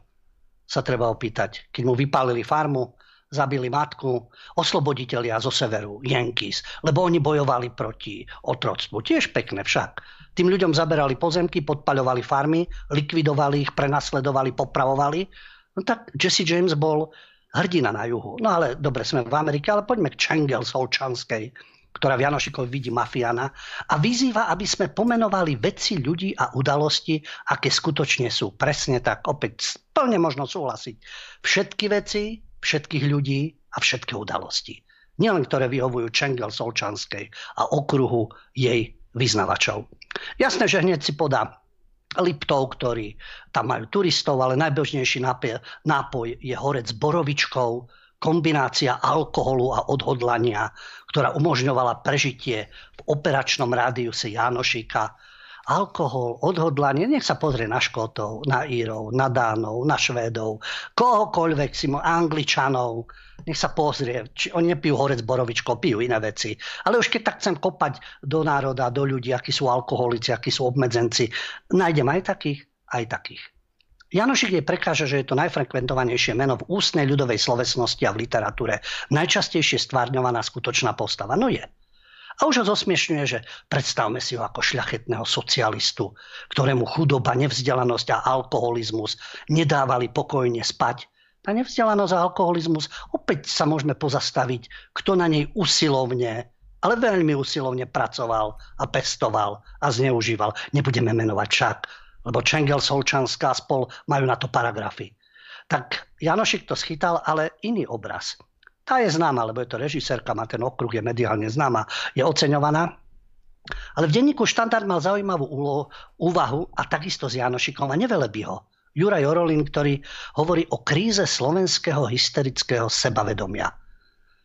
Sa treba opýtať. Keď mu vypálili farmu, zabili matku, osloboditelia zo severu, Yankees, lebo oni bojovali proti otroctvu. Tiež pekné však. Tým ľuďom zaberali pozemky, podpaľovali farmy, likvidovali ich, prenasledovali, popravovali. No tak Jesse James bol hrdina na juhu. No ale dobre, sme v Amerike, ale poďme k Čengel Solčanskej, ktorá v Janošikovi vidí mafiána a vyzýva, aby sme pomenovali veci, ľudí a udalosti, aké skutočne sú. Presne tak, opäť plne možno súhlasiť. Všetky veci, všetkých ľudí a všetky udalosti. Nielen ktoré vyhovujú Čengel Solčanskej a okruhu jej vyznavačov. Jasné, že hneď si podá Liptov, ktorí tam majú turistov, ale najbežnejší nápoj, je horec s borovičkou, kombinácia alkoholu a odhodlania, ktorá umožňovala prežitie v operačnom rádiuse Jánošika. Alkohol, odhodlanie, nech sa pozrie na Škótov, na Írov, na Dánov, na Švédov, kohokoľvek si, Angličanov, nech sa pozrie, či oni nepijú horec borovičko, pijú iné veci. Ale už keď tak chcem kopať do národa, do ľudí, akí sú alkoholici, akí sú obmedzenci, nájdem aj takých, aj takých. Janošik jej prekáža, že je to najfrekventovanejšie meno v ústnej ľudovej slovesnosti a v literatúre. Najčastejšie stvárňovaná skutočná postava. No je. A už ho zosmiešňuje, že predstavme si ho ako šľachetného socialistu, ktorému chudoba, nevzdelanosť a alkoholizmus nedávali pokojne spať. A nevzdelanosť a alkoholizmus, opäť sa môžeme pozastaviť, kto na nej usilovne, ale veľmi usilovne pracoval a pestoval a zneužíval. Nebudeme menovať však lebo Čengel, Solčanská spol majú na to paragrafy. Tak Janošik to schytal, ale iný obraz. Tá je známa, lebo je to režisérka, má ten okruh, je mediálne známa, je oceňovaná. Ale v denníku štandard mal zaujímavú úlohu, úvahu a takisto s Janošikom a nevelebí ho. Juraj Orolin, ktorý hovorí o kríze slovenského hysterického sebavedomia.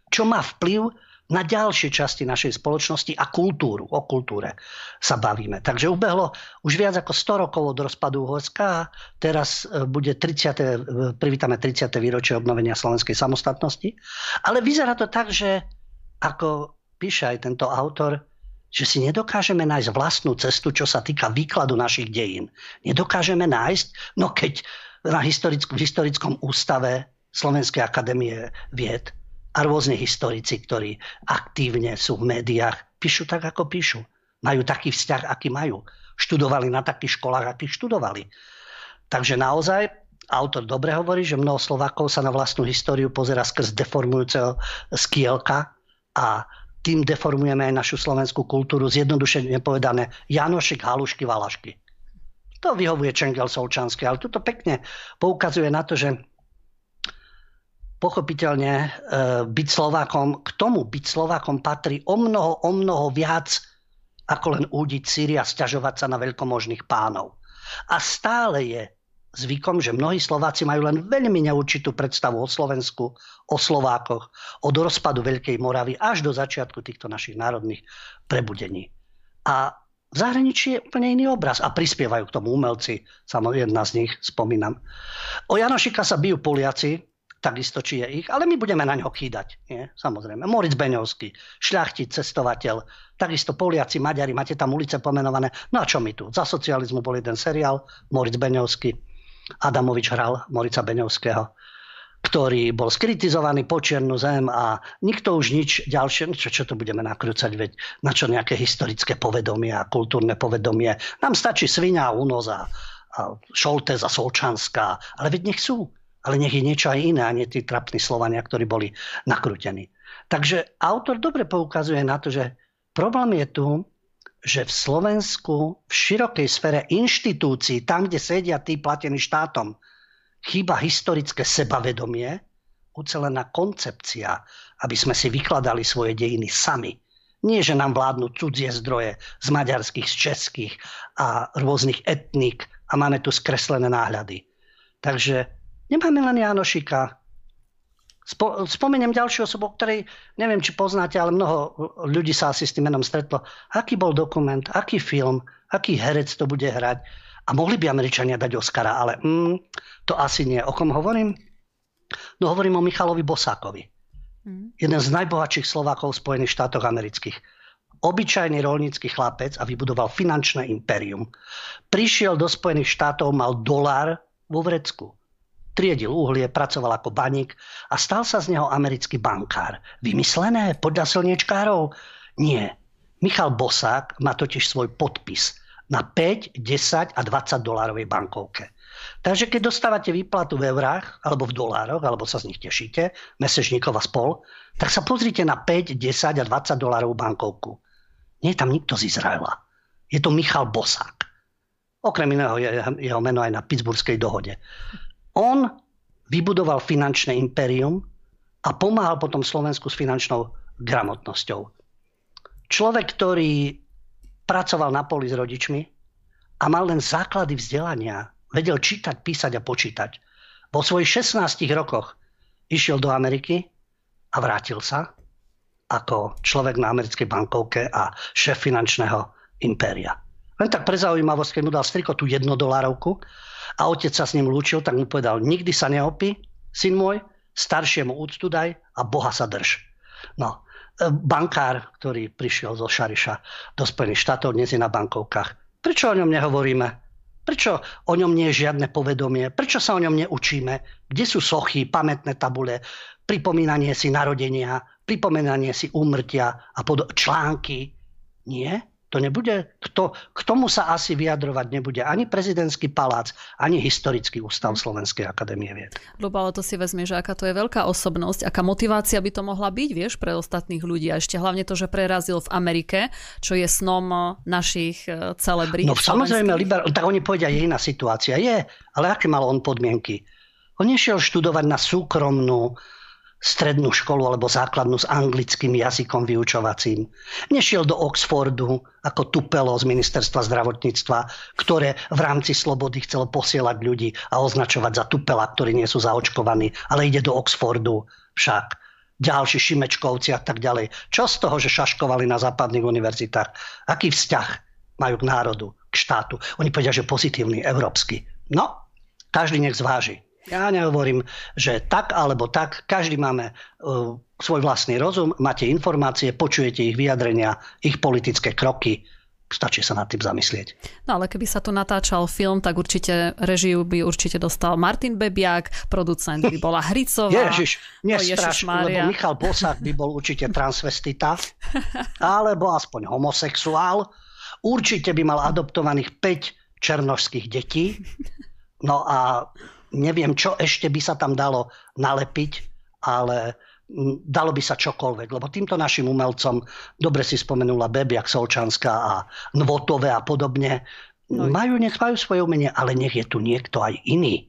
Čo má vplyv na ďalšie časti našej spoločnosti a kultúru. O kultúre sa bavíme. Takže ubehlo už viac ako 100 rokov od rozpadu Uhorska. Teraz e, bude 30. E, privítame 30. výročie obnovenia slovenskej samostatnosti. Ale vyzerá to tak, že ako píše aj tento autor, že si nedokážeme nájsť vlastnú cestu, čo sa týka výkladu našich dejín. Nedokážeme nájsť, no keď na historick- v historickom ústave Slovenskej akadémie vied a rôzne historici, ktorí aktívne sú v médiách, píšu tak, ako píšu. Majú taký vzťah, aký majú. Študovali na takých školách, akých študovali. Takže naozaj autor dobre hovorí, že mnoho Slovákov sa na vlastnú históriu pozera skrz deformujúceho skielka a tým deformujeme aj našu slovenskú kultúru, zjednodušene povedané Janošik, Halušky, Valašky. To vyhovuje Čengel Solčanský, ale tuto pekne poukazuje na to, že pochopiteľne e, byť Slovákom, k tomu byť Slovákom patrí o mnoho, o mnoho viac ako len údiť síry a stiažovať sa na veľkomožných pánov. A stále je zvykom, že mnohí Slováci majú len veľmi neurčitú predstavu o Slovensku, o Slovákoch, od rozpadu Veľkej Moravy až do začiatku týchto našich národných prebudení. A v zahraničí je úplne iný obraz a prispievajú k tomu umelci, samozrejme jedna z nich spomínam. O Janošika sa bijú Poliaci, takisto či je ich, ale my budeme na ňo kýdať. Nie? Samozrejme. Moritz Beňovský, šľachtic, cestovateľ, takisto Poliaci, Maďari, máte tam ulice pomenované. No a čo my tu? Za socializmu bol jeden seriál, Moritz Beňovský, Adamovič hral Morica Beňovského ktorý bol skritizovaný po čiernu zem a nikto už nič ďalšie, no čo, čo to budeme nakrúcať, veď na čo nejaké historické povedomie a kultúrne povedomie. Nám stačí svinia a únos a, a Šoltes a Solčanská, ale veď nech sú ale nech je niečo aj iné, a nie tí trapní Slovania, ktorí boli nakrútení. Takže autor dobre poukazuje na to, že problém je tu, že v Slovensku, v širokej sfere inštitúcií, tam, kde sedia tí platení štátom, chýba historické sebavedomie, ucelená koncepcia, aby sme si vykladali svoje dejiny sami. Nie, že nám vládnu cudzie zdroje z maďarských, z českých a rôznych etník a máme tu skreslené náhľady. Takže Nemáme len Janošika. Spo, spomeniem ďalšiu osobu, ktorej neviem, či poznáte, ale mnoho ľudí sa asi s tým menom stretlo. Aký bol dokument, aký film, aký herec to bude hrať. A mohli by Američania dať Oscara, ale mm, to asi nie. O kom hovorím? No hovorím o Michalovi Bosákovi. Mm. Jeden z najbohatších Slovákov v Spojených štátoch amerických. Obyčajný rolnícky chlapec a vybudoval finančné impérium. Prišiel do Spojených štátov, mal dolár vo vrecku triedil uhlie, pracoval ako baník a stal sa z neho americký bankár. Vymyslené podľa slniečkárov? Nie. Michal Bosák má totiž svoj podpis na 5, 10 a 20 dolárovej bankovke. Takže keď dostávate výplatu v eurách, alebo v dolároch, alebo sa z nich tešíte, mesežníkov a spol, tak sa pozrite na 5, 10 a 20 dolárovú bankovku. Nie je tam nikto z Izraela. Je to Michal Bosák. Okrem iného je jeho meno aj na Pittsburghskej dohode. On vybudoval finančné impérium a pomáhal potom Slovensku s finančnou gramotnosťou. Človek, ktorý pracoval na poli s rodičmi a mal len základy vzdelania, vedel čítať, písať a počítať. Vo svojich 16 rokoch išiel do Ameriky a vrátil sa ako človek na americkej bankovke a šéf finančného impéria. Len tak pre zaujímavosť, keď mu dal striko tú jednodolárovku a otec sa s ním lúčil, tak mu povedal, nikdy sa neopí, syn môj, staršiemu úctu daj a Boha sa drž. No, e, bankár, ktorý prišiel zo Šariša do Spojených štátov, dnes je na bankovkách. Prečo o ňom nehovoríme? Prečo o ňom nie je žiadne povedomie? Prečo sa o ňom neučíme? Kde sú sochy, pamätné tabule, pripomínanie si narodenia, pripomínanie si úmrtia a pod články? Nie? To nebude, kto, k tomu sa asi vyjadrovať nebude ani prezidentský palác, ani historický ústav Slovenskej akadémie vied. Lubo, ale to si vezme, že aká to je veľká osobnosť, aká motivácia by to mohla byť, vieš, pre ostatných ľudí. A ešte hlavne to, že prerazil v Amerike, čo je snom našich eh, celebrít. No samozrejme, liber, tak oni povedia, je iná situácia. Je, ale aké mal on podmienky? On nešiel študovať na súkromnú strednú školu alebo základnú s anglickým jazykom vyučovacím. Nešiel do Oxfordu ako tupelo z ministerstva zdravotníctva, ktoré v rámci slobody chcelo posielať ľudí a označovať za tupela, ktorí nie sú zaočkovaní, ale ide do Oxfordu však ďalší Šimečkovci a tak ďalej. Čo z toho, že šaškovali na západných univerzitách? Aký vzťah majú k národu, k štátu? Oni povedia, že pozitívny, európsky. No, každý nech zváži. Ja nehovorím, že tak alebo tak, každý máme uh, svoj vlastný rozum, máte informácie, počujete ich vyjadrenia, ich politické kroky, stačí sa nad tým zamyslieť. No ale keby sa tu natáčal film, tak určite režiu by určite dostal Martin Bebiak, producent by bola Hricová. Ježiš, nestraš, no, lebo Michal Bosák by bol určite transvestita, alebo aspoň homosexuál. Určite by mal adoptovaných 5 černožských detí. No a neviem, čo ešte by sa tam dalo nalepiť, ale dalo by sa čokoľvek, lebo týmto našim umelcom, dobre si spomenula Bebiak Solčanská a Nvotové a podobne, no. majú, nech majú svoje umenie, ale nech je tu niekto aj iný.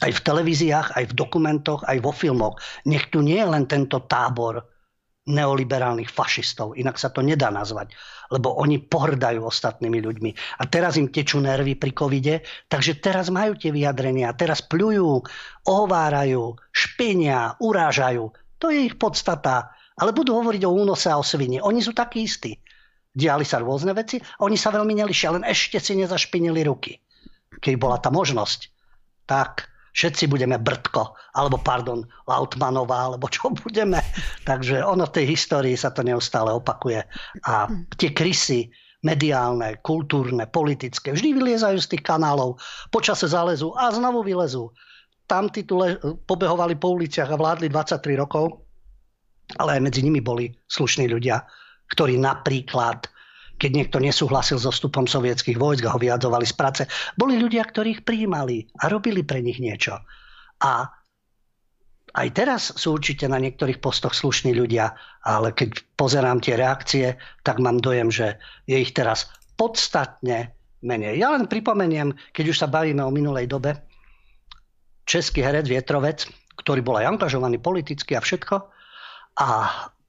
Aj v televíziách, aj v dokumentoch, aj vo filmoch. Nech tu nie je len tento tábor neoliberálnych fašistov, inak sa to nedá nazvať lebo oni pohrdajú ostatnými ľuďmi. A teraz im tečú nervy pri covide, takže teraz majú tie vyjadrenia, teraz pľujú, ohovárajú, špinia, urážajú. To je ich podstata. Ale budú hovoriť o únose a o svine. Oni sú takí istí. Diali sa rôzne veci oni sa veľmi nelišia, len ešte si nezašpinili ruky. Keď bola tá možnosť, tak všetci budeme Brtko, alebo pardon, Lautmanová, alebo čo budeme. Takže ono v tej histórii sa to neustále opakuje. A tie krysy mediálne, kultúrne, politické, vždy vyliezajú z tých kanálov, počase zalezú a znovu vylezú. Tam tu pobehovali po uliciach a vládli 23 rokov, ale aj medzi nimi boli slušní ľudia, ktorí napríklad keď niekto nesúhlasil so vstupom sovietských vojsk a ho vyjadzovali z práce. Boli ľudia, ktorí ich prijímali a robili pre nich niečo. A aj teraz sú určite na niektorých postoch slušní ľudia, ale keď pozerám tie reakcie, tak mám dojem, že je ich teraz podstatne menej. Ja len pripomeniem, keď už sa bavíme o minulej dobe, český herec Vietrovec, ktorý bol aj angažovaný politicky a všetko, a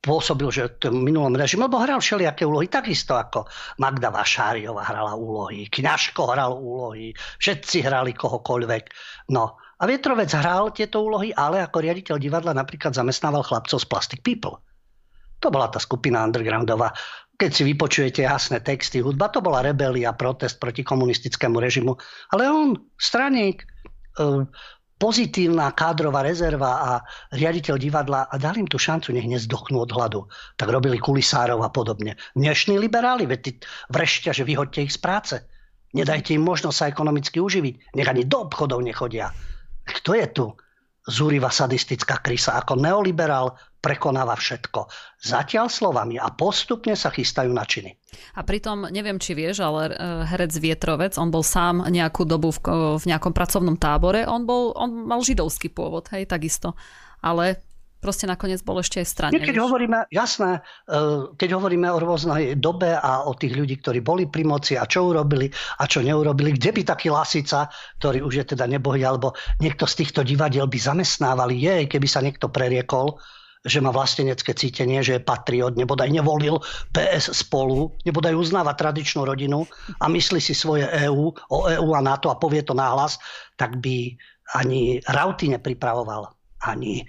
pôsobil, že v tom minulom režime, lebo hral všelijaké úlohy, takisto ako Magda Vašáriová hrala úlohy, Kňažko hral úlohy, všetci hrali kohokoľvek. No a Vietrovec hral tieto úlohy, ale ako riaditeľ divadla napríklad zamestnával chlapcov z Plastic People. To bola tá skupina undergroundová. Keď si vypočujete jasné texty, hudba, to bola rebelia, protest proti komunistickému režimu. Ale on, straník, e, pozitívna kádrová rezerva a riaditeľ divadla a dali im tú šancu, nech nezdochnú od hladu. Tak robili kulisárov a podobne. Dnešní liberáli, veď vrešťa, že vyhoďte ich z práce. Nedajte im možnosť sa ekonomicky uživiť. Nech ani do obchodov nechodia. Kto je tu zúriva sadistická krysa. Ako neoliberál prekonáva všetko. Zatiaľ slovami a postupne sa chystajú na činy. A pritom, neviem, či vieš, ale e, herec Vietrovec, on bol sám nejakú dobu v, v nejakom pracovnom tábore, on, bol, on mal židovský pôvod, hej, takisto. Ale proste nakoniec bol ešte aj strane. Keď hovoríme, jasné, e, keď hovoríme o rôznej dobe a o tých ľudí, ktorí boli pri moci a čo urobili a čo neurobili, kde by taký Lasica, ktorý už je teda nebohý, alebo niekto z týchto divadiel by zamestnávali, jej, keby sa niekto preriekol, že má vlastenecké cítenie, že je patriot, nebodaj nevolil PS spolu, nebodaj uznáva tradičnú rodinu a myslí si svoje EÚ o EÚ a NATO a povie to nahlas, tak by ani Rauty nepripravoval ani e,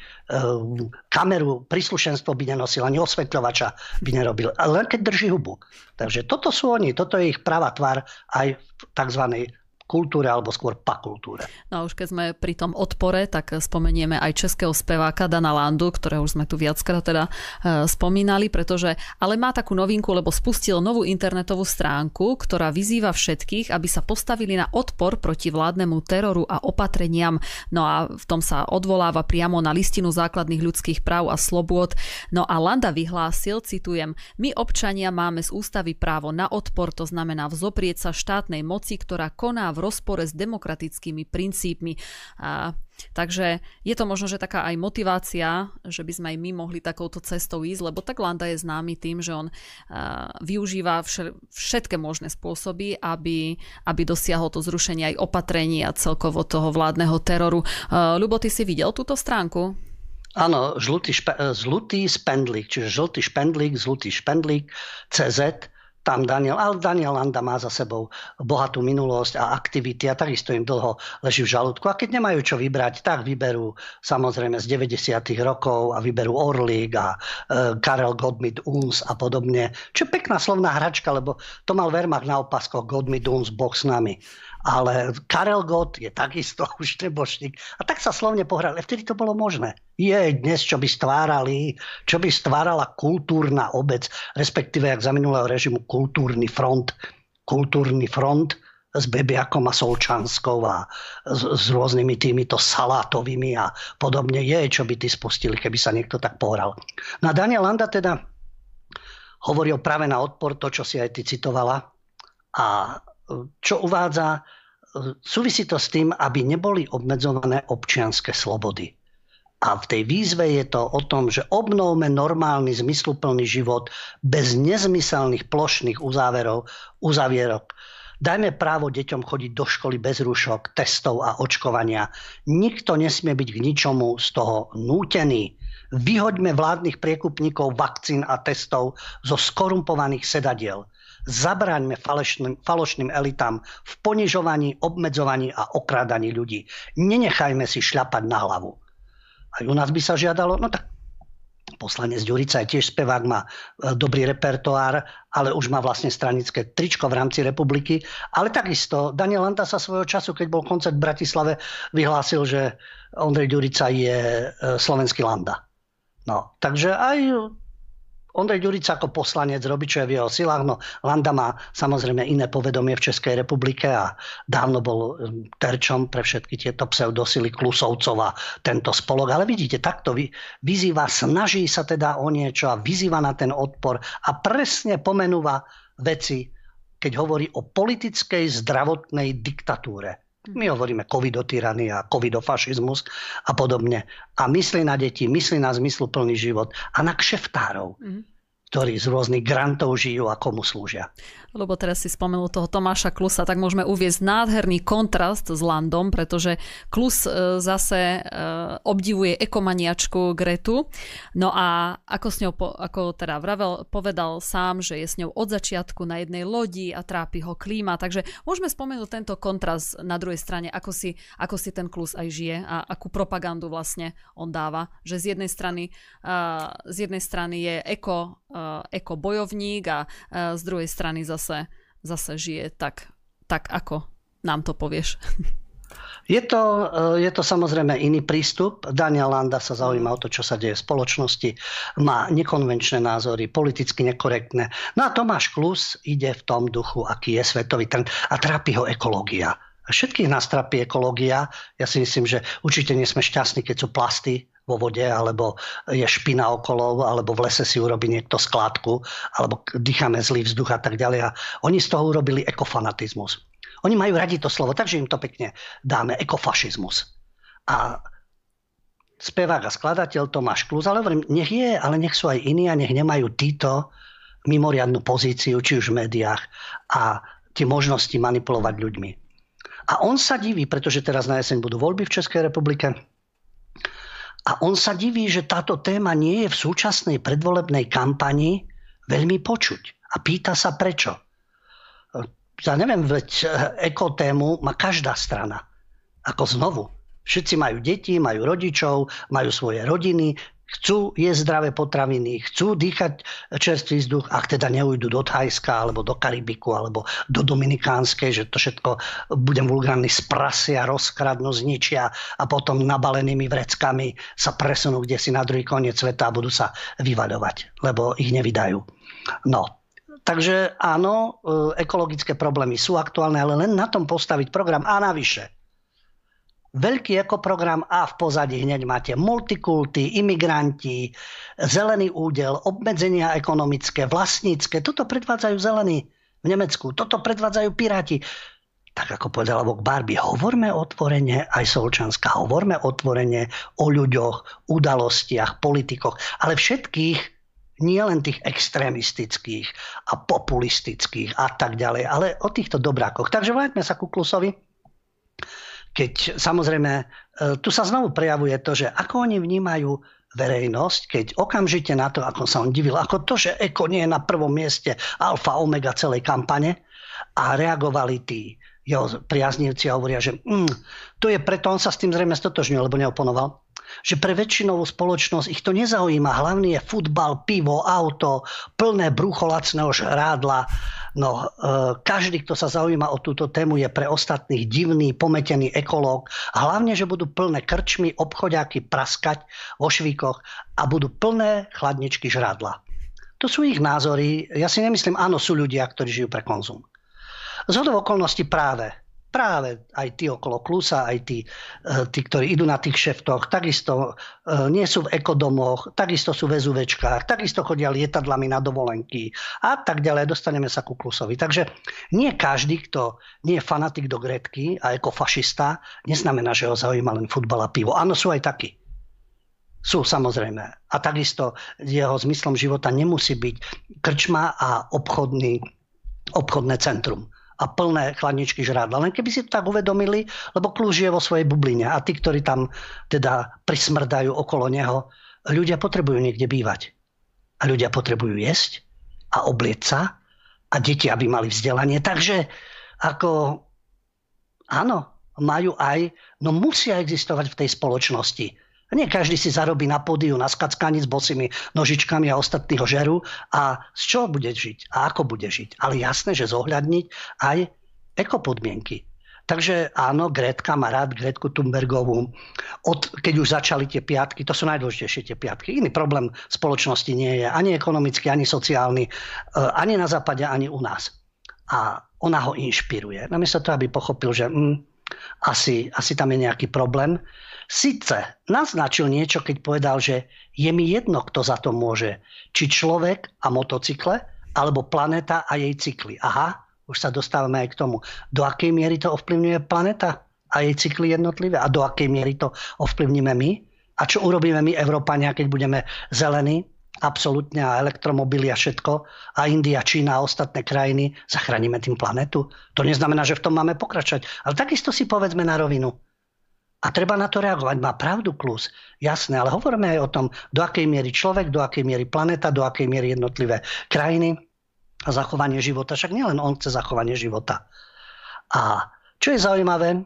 kameru, príslušenstvo by nenosil, ani osvetľovača by nerobil. Len keď drží hubu. Takže toto sú oni, toto je ich práva tvár aj v tzv kultúre alebo skôr pakultúre. No a už keď sme pri tom odpore, tak spomenieme aj českého speváka Dana Landu, ktorého už sme tu viackrát teda e, spomínali, pretože ale má takú novinku, lebo spustil novú internetovú stránku, ktorá vyzýva všetkých, aby sa postavili na odpor proti vládnemu teroru a opatreniam. No a v tom sa odvoláva priamo na listinu základných ľudských práv a slobôd. No a Landa vyhlásil, citujem, my občania máme z ústavy právo na odpor, to znamená vzoprieť sa štátnej moci, ktorá koná v rozpore s demokratickými princípmi. A, takže je to možno, že taká aj motivácia, že by sme aj my mohli takouto cestou ísť, lebo tak Landa je známy tým, že on a, využíva vš- všetké možné spôsoby, aby, aby dosiahol to zrušenie aj opatrení a celkovo toho vládneho teroru. A, Ľubo, ty si videl túto stránku? Áno, žlutý, špe, žlutý spendlík, čiže žltý špendlík, žlutý špendlík, CZ tam Daniel, ale Daniel Landa má za sebou bohatú minulosť a aktivity a takisto im dlho leží v žalúdku. A keď nemajú čo vybrať, tak vyberú samozrejme z 90. rokov a vyberú Orlík a e, Karel Godmit Uns a podobne. Čo pekná slovná hračka, lebo to mal Wehrmacht na opaskoch Godmit Uns, Boh s nami ale Karel Gott je takisto už nebošník. A tak sa slovne pohrali. Vtedy to bolo možné. Je dnes, čo by stvárali, čo by stvárala kultúrna obec, respektíve, jak za minulého režimu, kultúrny front. Kultúrny front s Bebiakom a Solčanskou a s, s rôznymi týmito salátovými a podobne je, čo by ty spustili, keby sa niekto tak pohral. Na Daniel Landa teda hovoril práve na odpor to, čo si aj ty citovala a čo uvádza, súvisí to s tým, aby neboli obmedzované občianské slobody. A v tej výzve je to o tom, že obnovme normálny, zmysluplný život bez nezmyselných plošných uzáverov, uzavierok. Dajme právo deťom chodiť do školy bez rúšok, testov a očkovania. Nikto nesmie byť k ničomu z toho nútený. Vyhoďme vládnych priekupníkov vakcín a testov zo skorumpovaných sedadiel zabraňme falošným, falošným elitám v ponižovaní, obmedzovaní a okrádaní ľudí. Nenechajme si šľapať na hlavu. Aj u nás by sa žiadalo, no tak poslanec Ďurica je tiež spevák, má e, dobrý repertoár, ale už má vlastne stranické tričko v rámci republiky. Ale takisto Daniel Lanta sa svojho času, keď bol koncert v Bratislave, vyhlásil, že Ondrej Ďurica je e, slovenský Landa. No, takže aj Ondrej Ďurica ako poslanec robí, čo je v jeho silách. No, Landa má samozrejme iné povedomie v Českej republike a dávno bol um, terčom pre všetky tieto pseudosily Klusovcov a tento spolok. Ale vidíte, takto vy, vyzýva, snaží sa teda o niečo a vyzýva na ten odpor a presne pomenúva veci, keď hovorí o politickej zdravotnej diktatúre. My hovoríme covidotyrania, covidofašizmus a podobne. A myslí na deti, myslí na zmysluplný život a na kšeftárov. Mm ktorí z rôznych grantov žijú a komu slúžia. Lebo teraz si spomenul toho Tomáša Klusa, tak môžeme uviezť nádherný kontrast s Landom, pretože Klus e, zase e, obdivuje ekomaniačku Gretu. No a ako s ňou, ako teda vravel, povedal sám, že je s ňou od začiatku na jednej lodi a trápi ho klíma. Takže môžeme spomenúť tento kontrast na druhej strane, ako si, ako si ten Klus aj žije a akú propagandu vlastne on dáva. Že z jednej strany, uh, z jednej strany je eko uh, eko bojovník a uh, z druhej strany zase, zase žije tak, tak, ako nám to povieš. Je to, eh, je to samozrejme iný prístup. Daniel Landa sa zaujíma o to, čo sa deje v spoločnosti. Má nekonvenčné názory, politicky nekorektné. No a Tomáš Klus ide v tom duchu, aký je svetový trend a trápi ho ekológia Všetkých nás trápi ekológia. Ja si myslím, že určite nie sme šťastní, keď sú plasty vo vode, alebo je špina okolo, alebo v lese si urobí niekto skládku, alebo dýchame zlý vzduch a tak ďalej. A oni z toho urobili ekofanatizmus. Oni majú radi to slovo, takže im to pekne dáme, ekofašizmus. A spevák a skladateľ Tomáš Klus, ale hovorím, nech je, ale nech sú aj iní a nech nemajú títo mimoriadnú pozíciu, či už v médiách a tie možnosti manipulovať ľuďmi. A on sa diví, pretože teraz na jeseň budú voľby v Českej republike, a on sa diví, že táto téma nie je v súčasnej predvolebnej kampani veľmi počuť. A pýta sa prečo. Ja neviem, veď e, ekotému má každá strana. Ako znovu. Všetci majú deti, majú rodičov, majú svoje rodiny, chcú jesť zdravé potraviny, chcú dýchať čerstvý vzduch, ak teda neujdu do Thajska, alebo do Karibiku, alebo do Dominikánskej, že to všetko budem vulgárny sprasia, rozkradnú, zničia a potom nabalenými vreckami sa presunú kde si na druhý koniec sveta a budú sa vyvaľovať, lebo ich nevydajú. No, Takže áno, e, ekologické problémy sú aktuálne, ale len na tom postaviť program a navyše veľký ekoprogram a v pozadí hneď máte multikulty, imigranti, zelený údel, obmedzenia ekonomické, vlastnícke. Toto predvádzajú zelení v Nemecku, toto predvádzajú piráti. Tak ako povedala Vok Barbie, hovorme otvorene, aj Solčanská, hovorme otvorene o ľuďoch, udalostiach, politikoch, ale všetkých, nie len tých extrémistických a populistických a tak ďalej, ale o týchto dobrákoch. Takže vráťme sa ku Klusovi keď samozrejme, e, tu sa znovu prejavuje to, že ako oni vnímajú verejnosť, keď okamžite na to, ako sa on divil, ako to, že Eko nie je na prvom mieste alfa omega celej kampane a reagovali tí jeho priaznivci a hovoria, že mm, to je preto, on sa s tým zrejme stotožnil, lebo neoponoval, že pre väčšinovú spoločnosť ich to nezaujíma. Hlavný je futbal, pivo, auto, plné brucho lacného žrádla. No, e, každý, kto sa zaujíma o túto tému, je pre ostatných divný, pometený ekológ. Hlavne, že budú plné krčmy, obchodiaky praskať vo švíkoch a budú plné chladničky žrádla. To sú ich názory. Ja si nemyslím, áno, sú ľudia, ktorí žijú pre konzum. Z okolností práve práve aj tí okolo Klusa, aj tí, eh, tí, ktorí idú na tých šeftoch, takisto eh, nie sú v ekodomoch, takisto sú v SUVčkách, takisto chodia lietadlami na dovolenky a tak ďalej. Dostaneme sa ku Klusovi. Takže nie každý, kto nie je fanatik do Gretky a fašista, neznamená, že ho zaujíma len futbal a pivo. Áno, sú aj takí. Sú samozrejme. A takisto jeho zmyslom života nemusí byť krčma a obchodný, obchodné centrum a plné chladničky žrádla. Len keby si to tak uvedomili, lebo kľúž je vo svojej bubline a tí, ktorí tam teda prismrdajú okolo neho, ľudia potrebujú niekde bývať. A ľudia potrebujú jesť a oblieť sa a deti, aby mali vzdelanie. Takže ako áno, majú aj, no musia existovať v tej spoločnosti nie každý si zarobí na pódiu, na skackaní s bosými nožičkami a ostatných ho žerú. A z čoho bude žiť? A ako bude žiť? Ale jasné, že zohľadniť aj ekopodmienky. Takže áno, Gretka má rád Gretku Thunbergovú. Od, keď už začali tie piatky, to sú najdôležitejšie tie piatky. Iný problém spoločnosti nie je ani ekonomický, ani sociálny, e, ani na západe, ani u nás. A ona ho inšpiruje. Namiesto toho, aby pochopil, že hm, asi, asi tam je nejaký problém, Sice naznačil niečo, keď povedal, že je mi jedno, kto za to môže. Či človek a motocykle, alebo planéta a jej cykly. Aha, už sa dostávame aj k tomu. Do akej miery to ovplyvňuje planéta a jej cykly jednotlivé? A do akej miery to ovplyvníme my? A čo urobíme my, Európania, keď budeme zelení? Absolutne a elektromobily a všetko. A India, Čína a ostatné krajiny. Zachránime tým planetu. To neznamená, že v tom máme pokračovať. Ale takisto si povedzme na rovinu a treba na to reagovať. Má pravdu Klus, jasné, ale hovoríme aj o tom, do akej miery človek, do akej miery planeta, do akej miery jednotlivé krajiny a zachovanie života. Však nielen on chce zachovanie života. A čo je zaujímavé,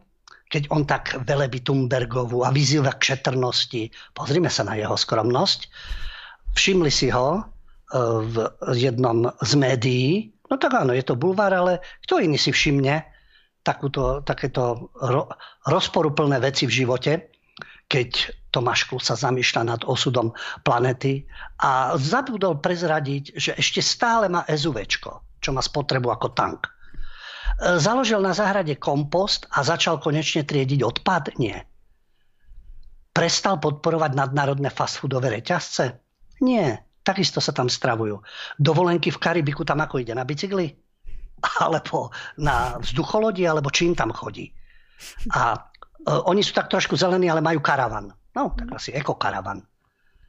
keď on tak velebí Thunbergovú a vyzýva k šetrnosti, pozrime sa na jeho skromnosť, všimli si ho e, v jednom z médií, no tak áno, je to bulvár, ale kto iný si všimne, takúto, takéto ro, rozporuplné veci v živote, keď Tomáš Kul sa zamýšľa nad osudom planety a zabudol prezradiť, že ešte stále má SUV, čo má spotrebu ako tank. založil na záhrade kompost a začal konečne triediť odpad? Nie. Prestal podporovať nadnárodné fast foodové reťazce? Nie. Takisto sa tam stravujú. Dovolenky v Karibiku tam ako ide? Na bicykli? Alebo na vzducholodi? Alebo čím tam chodí? A uh, oni sú tak trošku zelení, ale majú karavan. No, tak asi ekokaravan.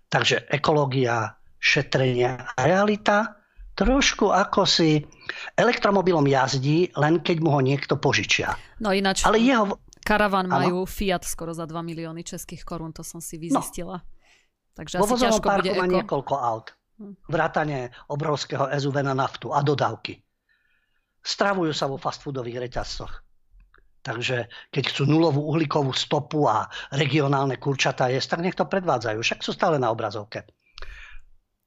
Takže ekológia, šetrenie a realita trošku ako si elektromobilom jazdí, len keď mu ho niekto požičia. No ináč, Ale jeho... karavan majú ano? Fiat skoro za 2 milióny českých korún, to som si no. vyzistila. No. Takže Vo asi ťažko bude má eko... niekoľko aut. Hm. Vrátane obrovského SUV na naftu a dodávky. Stravujú sa vo fast foodových reťazcoch. Takže keď chcú nulovú uhlíkovú stopu a regionálne kurčatá jesť, tak nech to predvádzajú. Však sú stále na obrazovke.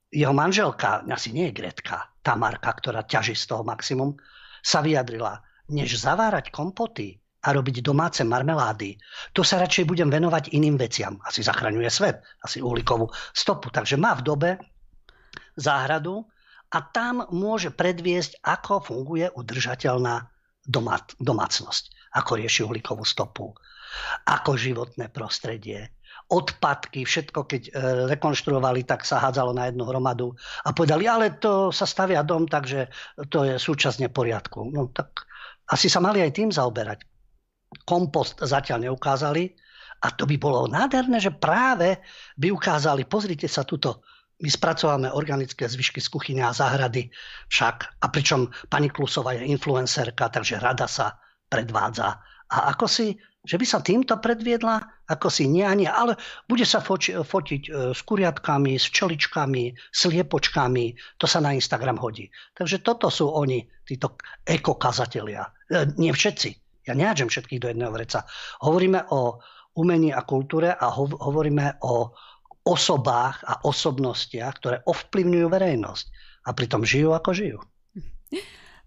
Jeho manželka, asi nie je Gretka, Tamarka, ktorá ťaží z toho maximum, sa vyjadrila, než zavárať kompoty a robiť domáce marmelády, to sa radšej budem venovať iným veciam. Asi zachraňuje svet, asi uhlíkovú stopu. Takže má v dobe záhradu a tam môže predviesť, ako funguje udržateľná domácnosť ako rieši uhlíkovú stopu, ako životné prostredie, odpadky, všetko keď e, rekonštruovali, tak sa hádzalo na jednu hromadu a povedali, ale to sa stavia dom, takže to je súčasne poriadku. No tak asi sa mali aj tým zaoberať. Kompost zatiaľ neukázali a to by bolo nádherné, že práve by ukázali, pozrite sa tuto, my spracováme organické zvyšky z kuchyne a záhrady však. A pričom pani Klusová je influencerka, takže rada sa predvádza. A ako si, že by sa týmto predviedla, ako si nie ani, ale bude sa foči, fotiť e, s kuriatkami, s čeličkami, s liepočkami, to sa na Instagram hodí. Takže toto sú oni, títo ekokazatelia. E, nie všetci. Ja nehádžem všetkých do jedného vreca. Hovoríme o umení a kultúre a hovoríme o osobách a osobnostiach, ktoré ovplyvňujú verejnosť. A pritom žijú ako žijú.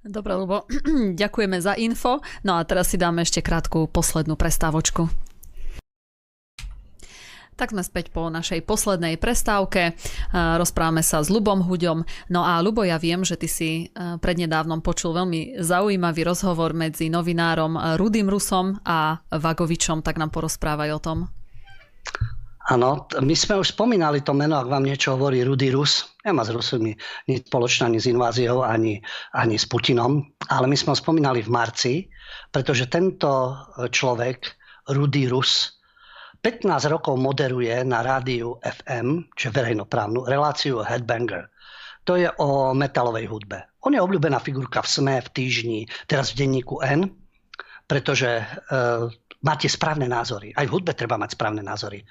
Dobre, lebo ďakujeme za info. No a teraz si dáme ešte krátku poslednú prestávočku. Tak sme späť po našej poslednej prestávke. Rozprávame sa s Lubom Huďom. No a Lubo, ja viem, že ty si prednedávnom počul veľmi zaujímavý rozhovor medzi novinárom Rudým Rusom a Vagovičom. Tak nám porozprávaj o tom. Áno, my sme už spomínali to meno, ak vám niečo hovorí Rudy Rus. Nemá s Rusmi nič spoločné ani s inváziou, ani, ani s Putinom. Ale my sme ho spomínali v marci, pretože tento človek, Rudy Rus, 15 rokov moderuje na rádiu FM, čiže verejnoprávnu, reláciu Headbanger. To je o metalovej hudbe. On je obľúbená figurka v SME, v týždni, teraz v denníku N, pretože e, máte správne názory. Aj v hudbe treba mať správne názory.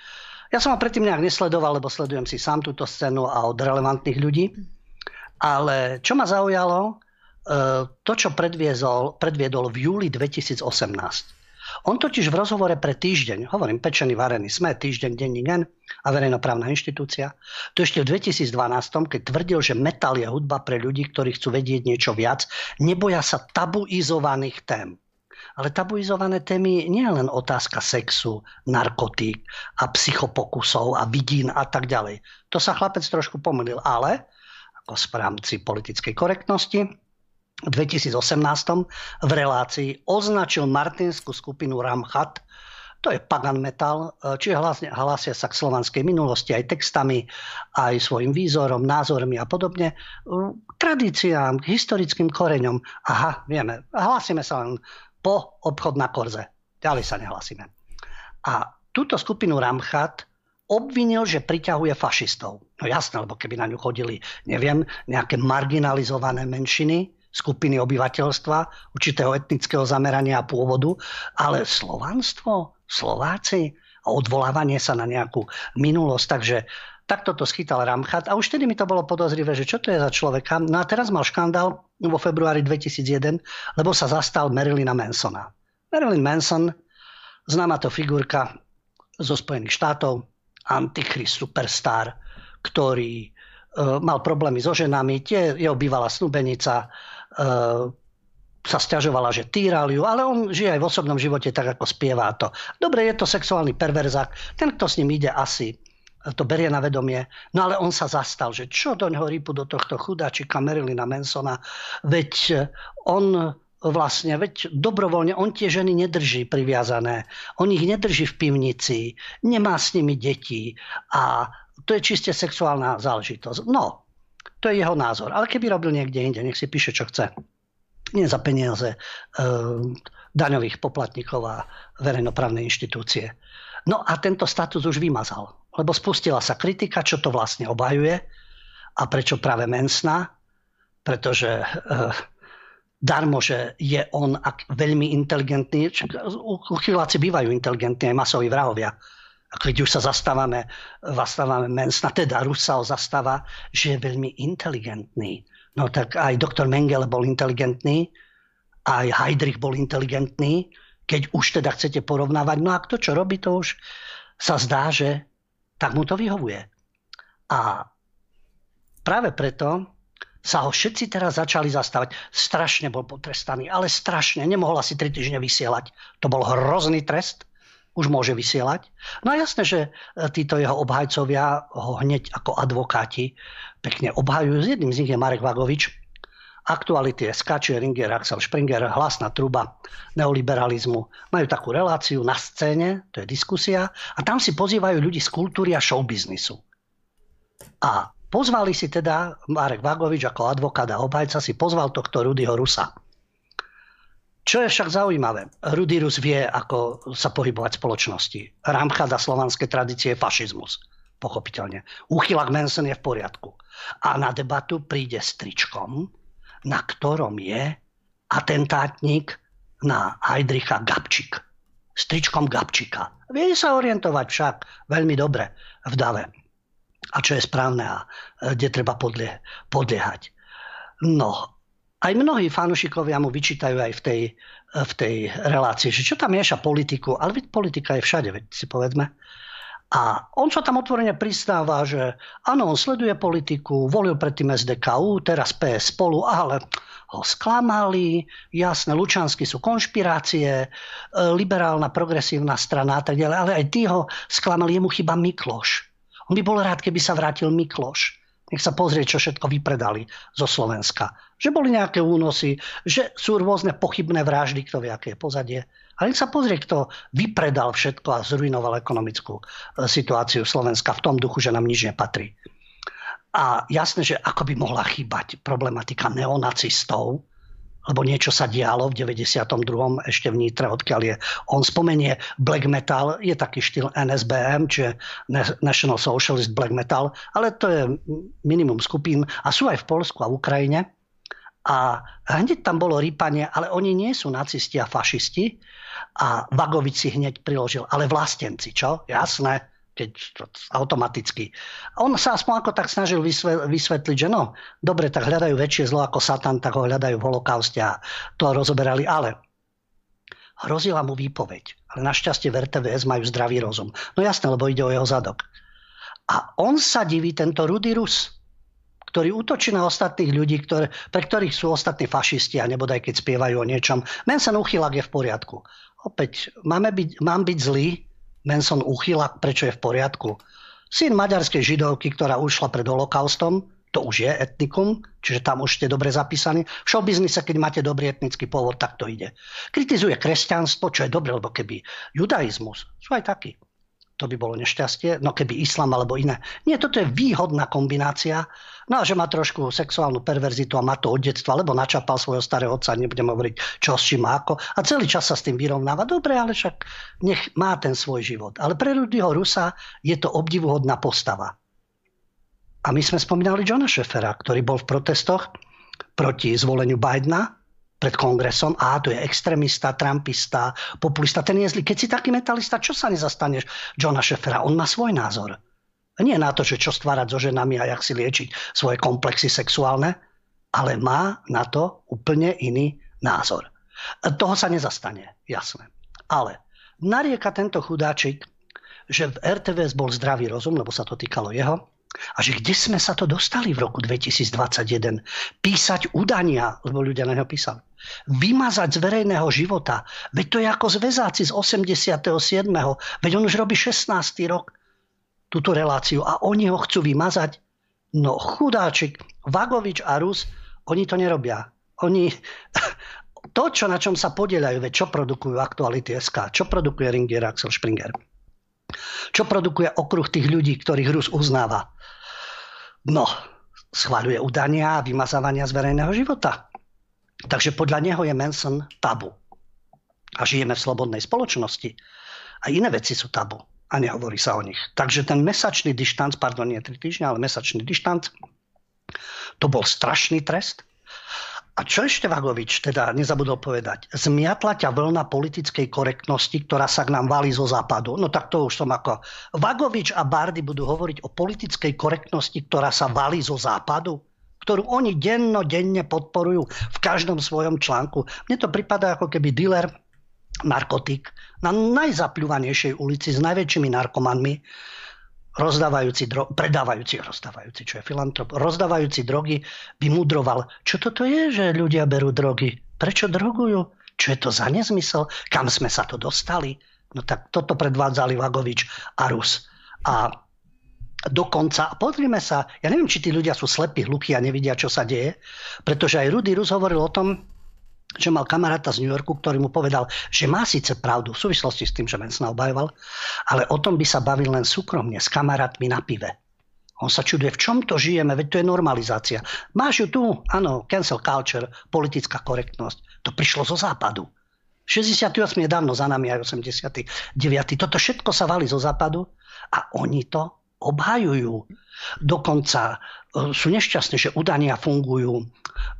Ja som ho predtým nejak nesledoval, lebo sledujem si sám túto scénu a od relevantných ľudí. Ale čo ma zaujalo, e, to, čo predviedol, predviedol v júli 2018. On totiž v rozhovore pre týždeň, hovorím pečený, varený, sme týždeň, denní gen a verejnoprávna inštitúcia, to ešte v 2012, keď tvrdil, že metal je hudba pre ľudí, ktorí chcú vedieť niečo viac, neboja sa tabuizovaných tém. Ale tabuizované témy nie je len otázka sexu, narkotík a psychopokusov a vidín a tak ďalej. To sa chlapec trošku pomýlil, ale ako správci politickej korektnosti v 2018 v relácii označil martinskú skupinu Ramchat, to je pagan metal, čiže hlásia sa k slovanskej minulosti aj textami, aj svojim výzorom, názormi a podobne, tradíciám, historickým koreňom. Aha, vieme, hlásime sa len po obchod na Korze. Ďalej sa nehlasíme. A túto skupinu Ramchat obvinil, že priťahuje fašistov. No jasné, lebo keby na ňu chodili, neviem, nejaké marginalizované menšiny, skupiny obyvateľstva, určitého etnického zamerania a pôvodu, ale slovanstvo, Slováci a odvolávanie sa na nejakú minulosť. Takže takto to schytal Ramchat a už vtedy mi to bolo podozrivé, že čo to je za človeka. No a teraz mal škandál vo februári 2001, lebo sa zastal Marilyna Mansona. Marilyn Manson, známa to figurka zo Spojených štátov, antichrist, superstar, ktorý e, mal problémy so ženami, tie jeho bývalá snúbenica e, sa stiažovala, že týral ju, ale on žije aj v osobnom živote tak, ako spieva to. Dobre, je to sexuálny perverzák, ten, kto s ním ide, asi to berie na vedomie. No ale on sa zastal, že čo do ňoho rýpu do tohto chudáčika Marilyna Mansona, veď on vlastne, veď dobrovoľne, on tie ženy nedrží priviazané, on ich nedrží v pivnici, nemá s nimi deti a to je čiste sexuálna záležitosť. No, to je jeho názor. Ale keby robil niekde inde, nech si píše, čo chce. Nie za peniaze e, daňových poplatníkov a verejnoprávnej inštitúcie. No a tento status už vymazal, lebo spustila sa kritika, čo to vlastne obhajuje a prečo práve Mensna, pretože e, darmo, že je on ak, veľmi inteligentný. Uchyláci bývajú inteligentní aj masoví vrahovia. A keď už sa zastávame, zastávame Mensna, teda Rusa ho zastáva, že je veľmi inteligentný. No tak aj doktor Mengele bol inteligentný, aj Heidrich bol inteligentný, keď už teda chcete porovnávať. No a kto čo robí, to už sa zdá, že tak mu to vyhovuje. A práve preto sa ho všetci teraz začali zastávať. Strašne bol potrestaný, ale strašne. Nemohol asi 3 týždne vysielať. To bol hrozný trest. Už môže vysielať. No a jasné, že e, títo jeho obhajcovia ho hneď ako advokáti pekne obhajujú. Z jedným z nich je Marek Vagovič. Aktuality SK, Ringer, Axel Springer, hlasná truba neoliberalizmu. Majú takú reláciu na scéne, to je diskusia, a tam si pozývajú ľudí z kultúry a showbiznisu. A Pozvali si teda, Marek Vagovič ako advokát a obhajca si pozval tohto Rudyho Rusa. Čo je však zaujímavé, Rudy Rus vie, ako sa pohybovať v spoločnosti. Ramchada slovanské tradície je fašizmus. Pochopiteľne. Úchylak Manson je v poriadku. A na debatu príde s tričkom, na ktorom je atentátnik na Heidricha Gabčík. S tričkom Gabčíka. Vie sa orientovať však veľmi dobre v dave a čo je správne a e, kde treba podlie, podliehať. No, aj mnohí fanúšikovia mu vyčítajú aj v tej, e, v tej relácii, že čo tam mieša politiku, ale politika je všade, si povedzme. A on sa tam otvorene pristáva, že áno, on sleduje politiku, volil predtým SDKU, teraz PS spolu, ale ho sklamali, jasné, Lučansky sú konšpirácie, e, liberálna, progresívna strana a tak ďalej, ale aj tí ho sklamali, jemu chyba Mikloš. On by bol rád, keby sa vrátil Mikloš. Nech sa pozrie, čo všetko vypredali zo Slovenska. Že boli nejaké únosy, že sú rôzne pochybné vraždy, kto vie, aké je pozadie. Ale sa pozrie, kto vypredal všetko a zrujnoval ekonomickú e, situáciu Slovenska v tom duchu, že nám nič nepatrí. A jasné, že ako by mohla chýbať problematika neonacistov, lebo niečo sa dialo v 92. ešte v Nitre, odkiaľ je. On spomenie black metal, je taký štýl NSBM, čiže National Socialist Black Metal, ale to je minimum skupín a sú aj v Polsku a v Ukrajine. A hneď tam bolo rýpanie, ale oni nie sú nacisti a fašisti. A Vagovič si hneď priložil, ale vlastenci, čo? Jasné keď automaticky. On sa aspoň ako tak snažil vysvetliť, že no, dobre, tak hľadajú väčšie zlo ako Satan, tak ho hľadajú v holokauste a to rozoberali, ale hrozila mu výpoveď. Ale našťastie v RTVS majú zdravý rozum. No jasné, lebo ide o jeho zadok. A on sa diví, tento Rudy Rus, ktorý útočí na ostatných ľudí, ktoré, pre ktorých sú ostatní fašisti a nebodaj keď spievajú o niečom. Mensen uchylak je v poriadku. Opäť, máme byť, mám byť zlý, Manson uchyla, prečo je v poriadku. Syn maďarskej židovky, ktorá ušla pred holokaustom, to už je etnikum, čiže tam už ste dobre zapísaní. V showbiznise, keď máte dobrý etnický pôvod, tak to ide. Kritizuje kresťanstvo, čo je dobre, lebo keby judaizmus, sú aj takí. To by bolo nešťastie, no keby islam alebo iné. Nie, toto je výhodná kombinácia No a že má trošku sexuálnu perverzitu a má to od detstva, lebo načapal svojho starého otca, nebudem hovoriť čo s čím ako. A celý čas sa s tým vyrovnáva. Dobre, ale však nech má ten svoj život. Ale pre Rudyho Rusa je to obdivuhodná postava. A my sme spomínali Johna Šefera, ktorý bol v protestoch proti zvoleniu Bidena pred kongresom. A to je extrémista, trumpista, populista. Ten je zlý. Keď si taký metalista, čo sa nezastaneš Johna Šefera? On má svoj názor. Nie na to, že čo stvárať so ženami a jak si liečiť svoje komplexy sexuálne, ale má na to úplne iný názor. Toho sa nezastane, jasné. Ale narieka tento chudáčik, že v RTVS bol zdravý rozum, lebo sa to týkalo jeho, a že kde sme sa to dostali v roku 2021? Písať udania, lebo ľudia na neho písali. Vymazať z verejného života. Veď to je ako zväzáci z 87. Veď on už robí 16. rok túto reláciu a oni ho chcú vymazať. No chudáčik, Vagovič a Rus, oni to nerobia. Oni, to, čo na čom sa podielajú, veď čo produkujú aktuality SK, čo produkuje Ringier Axel Springer, čo produkuje okruh tých ľudí, ktorých Rus uznáva. No, schváľuje udania a vymazávania z verejného života. Takže podľa neho je Manson tabu. A žijeme v slobodnej spoločnosti. A iné veci sú tabu. A nehovorí sa o nich. Takže ten mesačný dištanc, pardon, nie 3 týždňa, ale mesačný dištanc, to bol strašný trest. A čo ešte Vagovič teda nezabudol povedať? Zmiatla ťa vlna politickej korektnosti, ktorá sa k nám valí zo západu. No tak to už som ako... Vagovič a Bardy budú hovoriť o politickej korektnosti, ktorá sa valí zo západu ktorú oni denne podporujú v každom svojom článku. Mne to pripadá ako keby dealer narkotik na najzapľúvanejšej ulici s najväčšími narkomanmi rozdávajúci dro- predávajúci, rozdávajúci, čo je filantrop, rozdávajúci drogy, by mudroval, čo toto je, že ľudia berú drogy? Prečo drogujú? Čo je to za nezmysel? Kam sme sa to dostali? No tak toto predvádzali Vagovič a Rus. A dokonca, pozrime sa, ja neviem, či tí ľudia sú slepí, hluchí a nevidia, čo sa deje, pretože aj Rudy Rus hovoril o tom, že mal kamaráta z New Yorku, ktorý mu povedal, že má síce pravdu v súvislosti s tým, že Mansona obhajoval, ale o tom by sa bavil len súkromne s kamarátmi na pive. On sa čuduje, v čom to žijeme, veď to je normalizácia. Máš ju tu, áno, cancel culture, politická korektnosť. To prišlo zo západu. 68 je dávno za nami, aj 89. Toto všetko sa valí zo západu a oni to obhajujú. Dokonca sú nešťastní, že udania fungujú,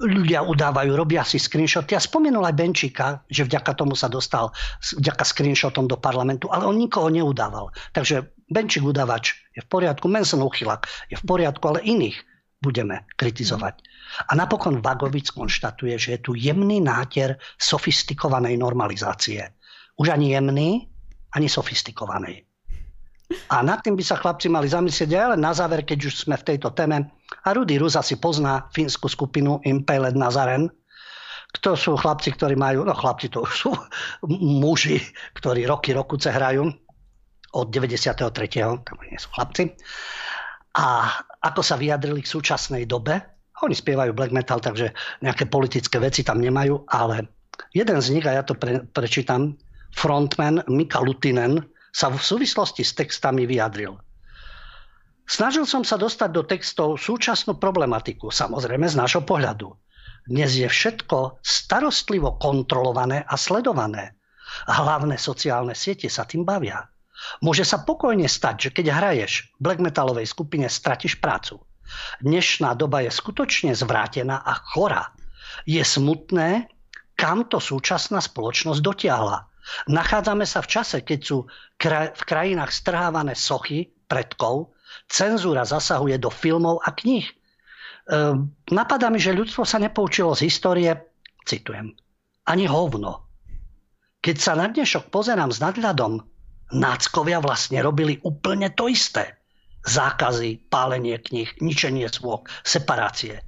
ľudia udávajú, robia si screenshoty. Ja spomenul aj Benčíka, že vďaka tomu sa dostal, vďaka screenshotom do parlamentu, ale on nikoho neudával. Takže Benčík udávač je v poriadku, Manson uchylak je v poriadku, ale iných budeme kritizovať. A napokon Vagovic konštatuje, že je tu jemný náter sofistikovanej normalizácie. Už ani jemný, ani sofistikovanej. A nad tým by sa chlapci mali zamyslieť, ale na záver, keď už sme v tejto téme, a Rudy Ruza si pozná fínsku skupinu Impaled Nazaren, to sú chlapci, ktorí majú, no chlapci to sú muži, ktorí roky, rokuce hrajú od 93. tam nie sú chlapci. A ako sa vyjadrili k súčasnej dobe, oni spievajú black metal, takže nejaké politické veci tam nemajú, ale jeden z nich, a ja to pre, prečítam, frontman Mika Lutinen, sa v súvislosti s textami vyjadril. Snažil som sa dostať do textov súčasnú problematiku, samozrejme z nášho pohľadu. Dnes je všetko starostlivo kontrolované a sledované. Hlavné sociálne siete sa tým bavia. Môže sa pokojne stať, že keď hraješ v black metalovej skupine, stratiš prácu. Dnešná doba je skutočne zvrátená a chora. Je smutné, kam to súčasná spoločnosť dotiahla. Nachádzame sa v čase, keď sú v krajinách strhávané sochy predkov, cenzúra zasahuje do filmov a kníh. E, napadá mi, že ľudstvo sa nepoučilo z histórie, citujem, ani hovno. Keď sa na dnešok pozerám s nadhľadom, náckovia vlastne robili úplne to isté. Zákazy, pálenie kníh, ničenie svôk, separácie.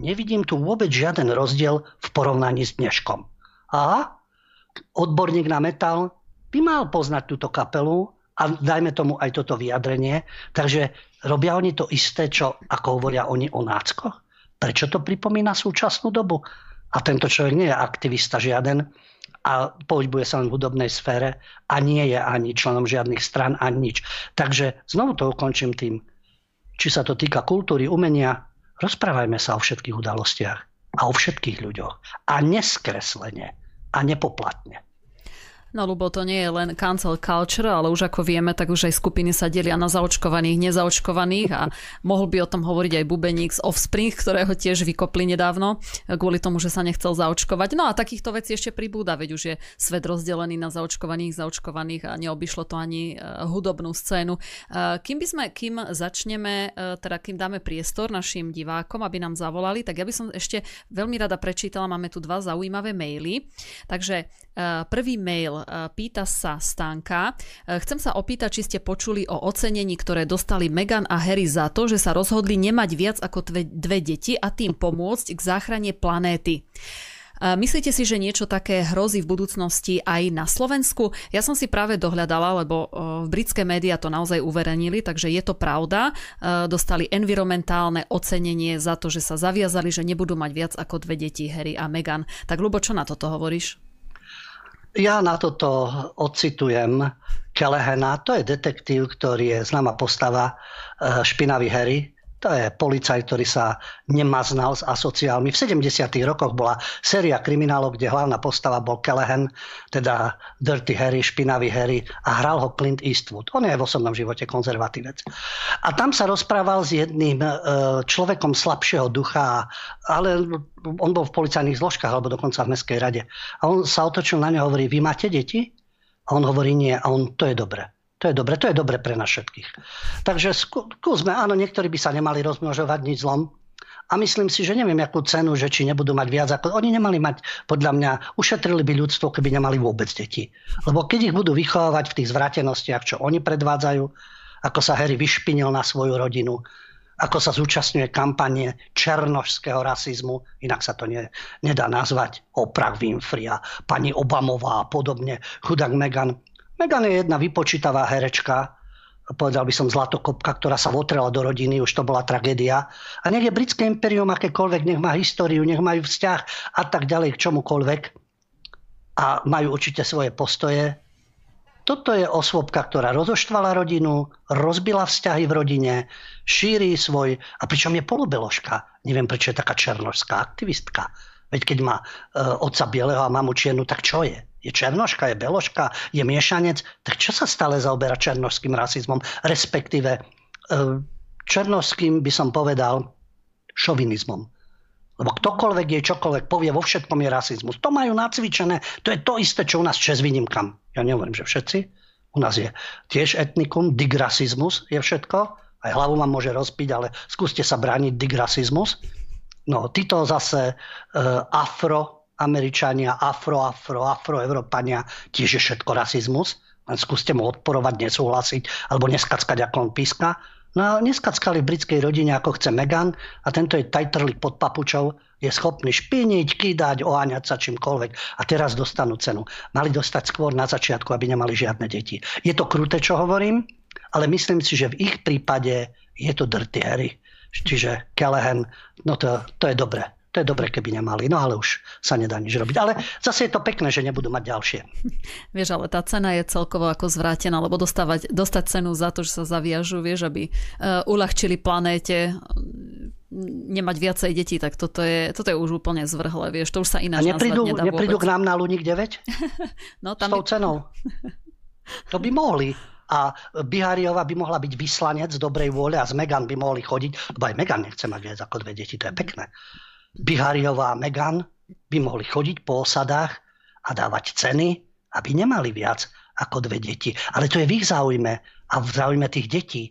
Nevidím tu vôbec žiaden rozdiel v porovnaní s dneškom. Aha, odborník na metal by mal poznať túto kapelu a dajme tomu aj toto vyjadrenie. Takže robia oni to isté, čo ako hovoria oni o náckoch? Prečo to pripomína súčasnú dobu? A tento človek nie je aktivista žiaden a pohybuje sa len v hudobnej sfére a nie je ani členom žiadnych stran ani nič. Takže znovu to ukončím tým, či sa to týka kultúry, umenia, rozprávajme sa o všetkých udalostiach a o všetkých ľuďoch a neskreslene a nepoplatne. No, lebo to nie je len cancel culture, ale už ako vieme, tak už aj skupiny sa delia na zaočkovaných, nezaočkovaných a mohol by o tom hovoriť aj Bubeník z Offspring, ktorého tiež vykopli nedávno kvôli tomu, že sa nechcel zaočkovať. No a takýchto vecí ešte pribúda, veď už je svet rozdelený na zaočkovaných, zaočkovaných a neobyšlo to ani e, hudobnú scénu. E, kým by sme, kým začneme, e, teda kým dáme priestor našim divákom, aby nám zavolali, tak ja by som ešte veľmi rada prečítala, máme tu dva zaujímavé maily. Takže prvý mail pýta sa Stanka. E, chcem sa opýtať, či ste počuli o ocenení, ktoré dostali Megan a Harry za to, že sa rozhodli nemať viac ako dve, dve deti a tým pomôcť k záchrane planéty. Myslíte si, že niečo také hrozí v budúcnosti aj na Slovensku? Ja som si práve dohľadala, lebo v britské médiá to naozaj uverejnili, takže je to pravda. Dostali environmentálne ocenenie za to, že sa zaviazali, že nebudú mať viac ako dve deti, Harry a Meghan. Tak Lubo, čo na toto hovoríš? Ja na toto ocitujem Kelehena. To je detektív, ktorý je známa postava e, Špinavý Harry to je policaj, ktorý sa nemaznal s asociálmi. V 70. rokoch bola séria kriminálov, kde hlavná postava bol Kelehen, teda Dirty Harry, špinavý Harry a hral ho Clint Eastwood. On je v osobnom živote konzervatívec. A tam sa rozprával s jedným e, človekom slabšieho ducha, ale on bol v policajných zložkách alebo dokonca v Mestskej rade. A on sa otočil na neho a hovorí, vy máte deti? A on hovorí, nie. A on, to je dobre. To je dobre, to je dobre pre nás všetkých. Takže skúsme, áno, niektorí by sa nemali rozmnožovať nič zlom. A myslím si, že neviem, akú cenu, že či nebudú mať viac ako... Oni nemali mať, podľa mňa, ušetrili by ľudstvo, keby nemali vôbec deti. Lebo keď ich budú vychovávať v tých zvratenostiach, čo oni predvádzajú, ako sa Harry vyšpinil na svoju rodinu, ako sa zúčastňuje kampanie černožského rasizmu, inak sa to ne, nedá nazvať, Oprah Winfrey a pani Obamová a podobne, chudák Megan. Megan je jedna vypočítavá herečka, povedal by som zlatokopka, ktorá sa votrela do rodiny, už to bola tragédia. A nech je britské imperium akékoľvek, nech má históriu, nech majú vzťah a tak ďalej k čomukoľvek. A majú určite svoje postoje. Toto je osôbka, ktorá rozoštvala rodinu, rozbila vzťahy v rodine, šíri svoj... A pričom je polobeložka. Neviem, prečo je taká černožská aktivistka. Veď keď má e, otca bieleho a mamu čiernu, tak čo je? Je černoška, je beloška, je miešanec, tak čo sa stále zaoberá černošským rasizmom, respektíve e, černošským by som povedal šovinizmom. Lebo ktokoľvek je čokoľvek povie, vo všetkom je rasizmus. To majú nacvičené, to je to isté, čo u nás čes výnimkam. Ja nehovorím, že všetci. U nás je tiež etnikum, digrasizmus je všetko. Aj hlavu vám môže rozpiť, ale skúste sa brániť digrasizmus. No, títo zase e, afro Američania, afro, afro, afroevropania, tiež je všetko rasizmus. Len skúste mu odporovať, nesúhlasiť alebo neskackať, ako on píska. No a neskackali v britskej rodine, ako chce Megan a tento je tajtrlik pod papučou, je schopný špiniť, kýdať, oháňať sa čímkoľvek a teraz dostanú cenu. Mali dostať skôr na začiatku, aby nemali žiadne deti. Je to kruté, čo hovorím, ale myslím si, že v ich prípade je to dirty Harry. Čiže Kelehen, no to, to je dobré. To je dobre, keby nemali, no ale už sa nedá nič robiť. Ale zase je to pekné, že nebudú mať ďalšie. Vieš, ale tá cena je celkovo ako zvrátená, lebo dostávať, dostať cenu za to, že sa zaviažu, vieš, aby uh, uľahčili planéte nemať viacej detí, tak toto je, toto je už úplne zvrhlé, vieš, to už sa ináč A neprídu, nedá neprídu k nám na Luník 9? no, tam S tou je... cenou. To by mohli a Bihariova by mohla byť vyslanec dobrej vôle a z Megan by mohli chodiť, lebo aj Megan nechce mať viac ako dve deti, to je pekné. Bihariová a Megan by mohli chodiť po osadách a dávať ceny, aby nemali viac ako dve deti. Ale to je v ich záujme a v záujme tých detí,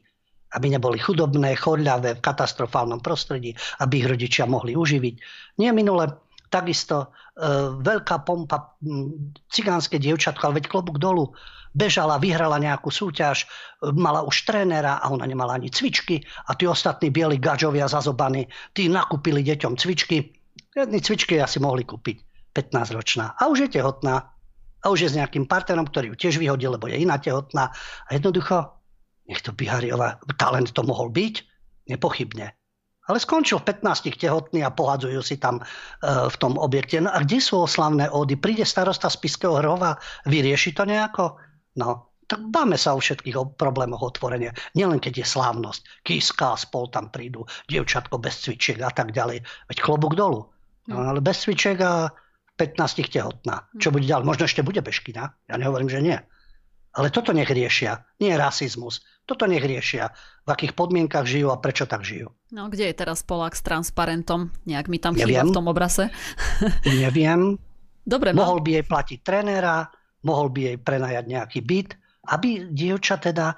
aby neboli chudobné, chodľavé, v katastrofálnom prostredí, aby ich rodičia mohli uživiť. Nie minule takisto e, veľká pompa, cigánske dievčatko, ale veď klobúk dolu, bežala, vyhrala nejakú súťaž, e, mala už trénera a ona nemala ani cvičky a tí ostatní bieli gažovia zazobaní, tí nakúpili deťom cvičky. Jedny cvičky asi mohli kúpiť 15-ročná. A už je tehotná. A už je s nejakým partnerom, ktorý ju tiež vyhodil, lebo je iná tehotná. A jednoducho, nech to Bihariova talent to mohol byť, nepochybne. Ale skončil v 15 tehotný a pohádzujú si tam e, v tom objekte. No a kde sú oslavné ódy? Príde starosta z Piského hrova, vyrieši to nejako? No, tak dáme sa o všetkých problémoch otvorenia. Nielen keď je slávnosť. Kiska a spol tam prídu, dievčatko bez cvičiek a tak ďalej. Veď klobúk dolu. No, ale bez cvičiek a 15 tehotná. Čo bude ďalej? Možno ešte bude bežkina. Ja nehovorím, že nie. Ale toto nech riešia. Nie rasizmus. Toto nech riešia. V akých podmienkach žijú a prečo tak žijú. No kde je teraz Polák s transparentom? Nejak mi tam chýba v tom obrase. Neviem. Dobre, Mohol by jej platiť trénera, mohol by jej prenajať nejaký byt, aby dievča teda e,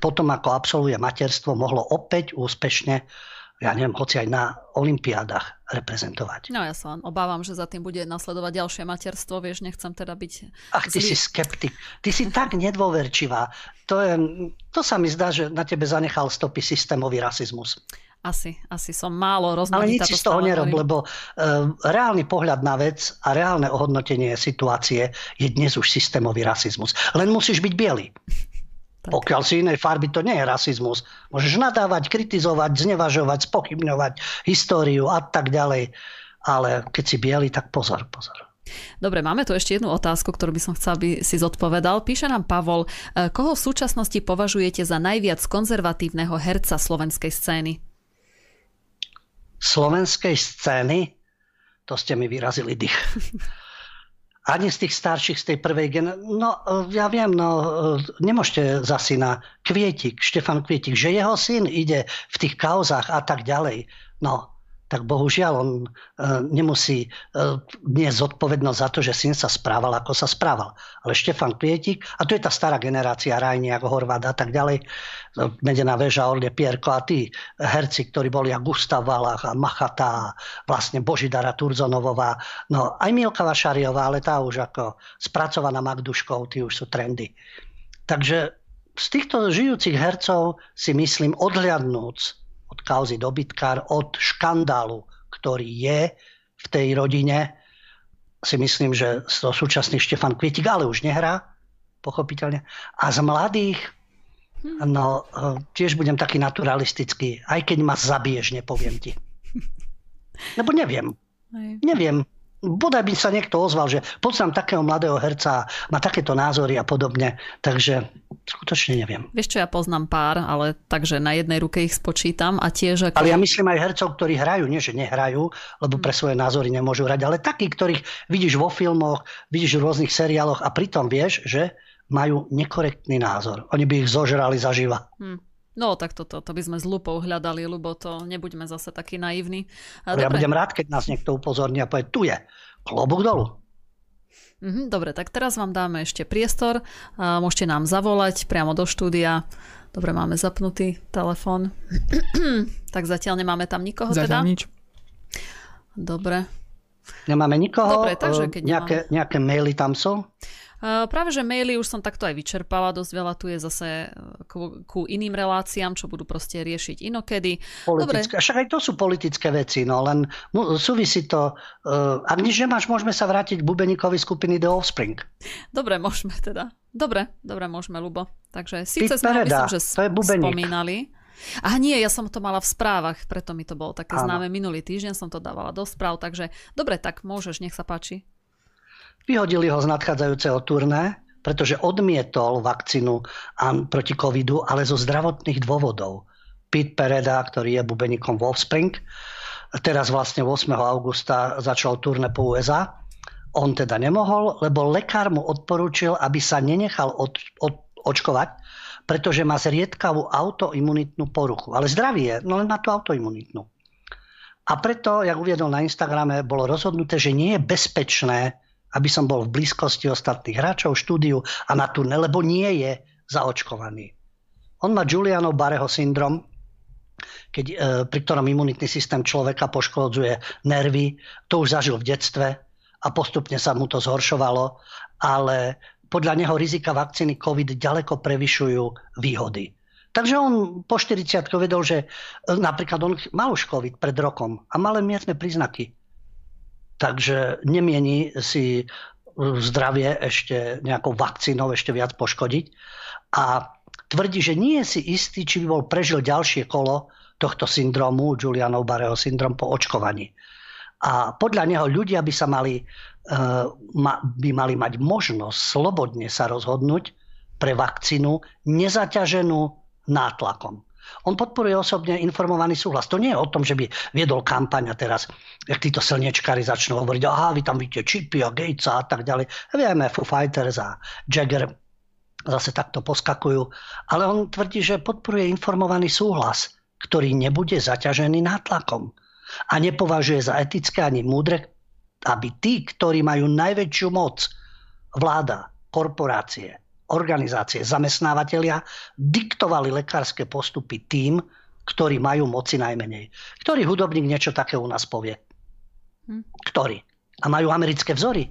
potom ako absolvuje materstvo mohlo opäť úspešne ja neviem, hoci aj na olympiádach reprezentovať. No ja sa obávam, že za tým bude nasledovať ďalšie materstvo, vieš, nechcem teda byť... Ach, ty zlý. si skeptik. Ty si tak nedôverčivá. To, je, to sa mi zdá, že na tebe zanechal stopy systémový rasizmus. Asi, asi som málo rozmanitá. Ale nič si z toho nerob, lebo uh, reálny pohľad na vec a reálne ohodnotenie situácie je dnes už systémový rasizmus. Len musíš byť biely. Tak. Pokiaľ si inej farby, to nie je rasizmus. Môžeš nadávať, kritizovať, znevažovať, spochybňovať históriu a tak ďalej. Ale keď si biely, tak pozor, pozor. Dobre, máme tu ešte jednu otázku, ktorú by som chcel, aby si zodpovedal. Píše nám Pavol, e, koho v súčasnosti považujete za najviac konzervatívneho herca slovenskej scény? Slovenskej scény? To ste mi vyrazili dých. Ani z tých starších, z tej prvej gen... No, ja viem, no, nemôžete za syna Kvietik, Štefan Kvietik, že jeho syn ide v tých kauzách a tak ďalej. No, tak bohužiaľ on e, nemusí e, niesť zodpovednosť za to, že syn sa správal, ako sa správal. Ale Štefan Kvietik, a to je tá stará generácia, Rajniak, Horváth a tak ďalej, Medená väža, Orne Pierko a tí herci, ktorí boli a Gustav Valach a Machata, vlastne Božidara Turzonovová, no aj Milka Vašariová, ale tá už ako spracovaná Magduškou, tí už sú trendy. Takže z týchto žijúcich hercov si myslím odhľadnúc od kauzy dobytkár, od škandálu, ktorý je v tej rodine. Si myslím, že to súčasný Štefan Kvietik, ale už nehrá, pochopiteľne. A z mladých, no e, tiež budem taký naturalistický, aj keď ma zabiješ, nepoviem ti. Lebo neviem. Neviem bodaj by sa niekto ozval, že poznám takého mladého herca, má takéto názory a podobne. Takže skutočne neviem. Vieš čo, ja poznám pár, ale takže na jednej ruke ich spočítam a tiež ako... Ale ja myslím aj hercov, ktorí hrajú, nie že nehrajú, lebo pre svoje názory nemôžu hrať, ale takí, ktorých vidíš vo filmoch, vidíš v rôznych seriáloch a pritom vieš, že majú nekorektný názor. Oni by ich zožrali zaživa. Hmm. No tak toto, to by sme s lupou hľadali, lebo to nebuďme zase takí naivní. Dobre. Ja budem rád, keď nás niekto upozorní a povie, tu je, klobúk dolu. Mhm, dobre, tak teraz vám dáme ešte priestor. Môžete nám zavolať priamo do štúdia. Dobre, máme zapnutý telefón. tak zatiaľ nemáme tam nikoho zatiaľ teda? nič. Dobre. Nemáme nikoho? Dobre, takže keď nejaké, nemáme... nejaké maily tam sú? Práve, že maily už som takto aj vyčerpala, dosť veľa tu je zase e, ku, ku iným reláciám, čo budú proste riešiť inokedy. Politické. Dobre. Však aj to sú politické veci, no len súvisí to, uh, ak nič nemáš, môžeme sa vrátiť k bubeníkovi skupiny The Offspring. Dobre, môžeme teda. Dobre, dobre, môžeme, Lubo. Takže síce sme myslím, že to je spomínali. A nie, ja som to mala v správach, preto mi to bolo také Áno. známe minulý týždeň, som to dávala do správ, takže dobre, tak môžeš, nech sa páči. Vyhodili ho z nadchádzajúceho turné, pretože odmietol vakcínu proti covidu, ale zo zdravotných dôvodov. Pete Pereda, ktorý je bubenikom Wolfspring, teraz vlastne 8. augusta začal turné po USA. On teda nemohol, lebo lekár mu odporúčil, aby sa nenechal od, od, očkovať, pretože má zriedkavú autoimunitnú poruchu. Ale zdravý je, no len má tú autoimunitnú. A preto, jak uviedol na Instagrame, bolo rozhodnuté, že nie je bezpečné aby som bol v blízkosti ostatných hráčov štúdiu a na turné, lebo nie je zaočkovaný. On má Giuliano Bareho syndrom, keď, e, pri ktorom imunitný systém človeka poškodzuje nervy. To už zažil v detstve a postupne sa mu to zhoršovalo, ale podľa neho rizika vakcíny COVID ďaleko prevyšujú výhody. Takže on po 40 vedel, že e, napríklad on mal už COVID pred rokom a mal len miestne príznaky takže nemieni si zdravie ešte nejakou vakcínou ešte viac poškodiť. A tvrdí, že nie je si istý, či by bol prežil ďalšie kolo tohto syndromu, Julianov Bareho syndrom po očkovaní. A podľa neho ľudia by sa mali, e, by mali mať možnosť slobodne sa rozhodnúť pre vakcínu nezaťaženú nátlakom. On podporuje osobne informovaný súhlas. To nie je o tom, že by viedol kampaň a teraz, jak títo slnečkári začnú hovoriť, aha, vy tam vidíte čipy a Gatesa a tak ďalej. Vieme, Foo Fighters a Jagger zase takto poskakujú. Ale on tvrdí, že podporuje informovaný súhlas, ktorý nebude zaťažený nátlakom. A nepovažuje za etické ani múdre, aby tí, ktorí majú najväčšiu moc, vláda, korporácie, organizácie, zamestnávateľia diktovali lekárske postupy tým, ktorí majú moci najmenej. Ktorý hudobník niečo také u nás povie? Hm. Ktorý? A majú americké vzory?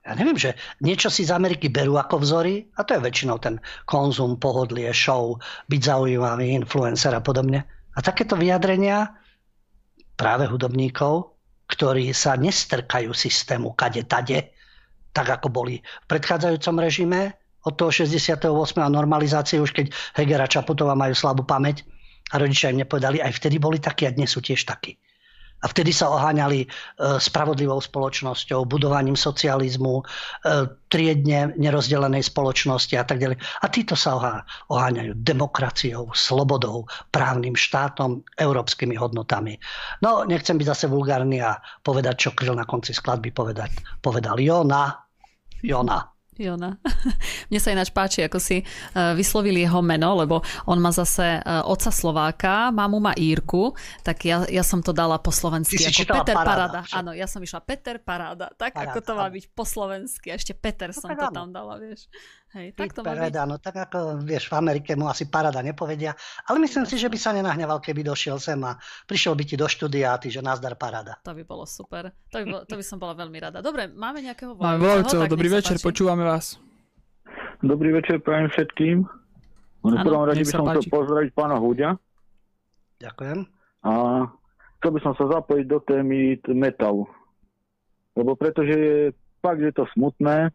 Ja neviem, že niečo si z Ameriky berú ako vzory a to je väčšinou ten konzum, pohodlie, show, byť zaujímavý, influencer a podobne. A takéto vyjadrenia práve hudobníkov, ktorí sa nestrkajú systému kade tade, tak ako boli v predchádzajúcom režime od toho 68. a normalizácie, už keď Hegera Čaputová majú slabú pamäť a rodičia im nepovedali, aj vtedy boli takí a dnes sú tiež takí. A vtedy sa oháňali e, spravodlivou spoločnosťou, budovaním socializmu, e, triedne nerozdelenej spoločnosti a tak ďalej. A títo sa oháňajú demokraciou, slobodou, právnym štátom, európskymi hodnotami. No, nechcem byť zase vulgárny a povedať, čo kryl na konci skladby povedať. Povedal Jona, Jona. Jona. Mne sa ináč páči, ako si uh, vyslovili jeho meno, lebo on má zase uh, oca Slováka, mamu má Írku, tak ja, ja som to dala po slovensky. ako Peter Paráda. Paráda. Áno, ja som išla Peter Paráda, tak paráda, ako to má byť po slovensky. Ešte Peter no, som to tam dala, vieš. Hej, tak to Pereda, no tak ako, vieš, v Amerike mu asi parada nepovedia, ale myslím si, že by sa nenahneval, keby došiel sem a prišiel by ti do štúdia a ty, že nazdar parada. To by bolo super. To by, bolo, to by som bola veľmi rada. Dobre, máme nejakého volajúceho? Máme volajúceho, dobrý večer, páči. počúvame vás. Dobrý večer, prajem všetkým. V prvom rade by som chcel pozdraviť pána Hudia. Ďakujem. A chcel by som sa zapojiť do témy metalu. Lebo pretože je fakt, je to smutné,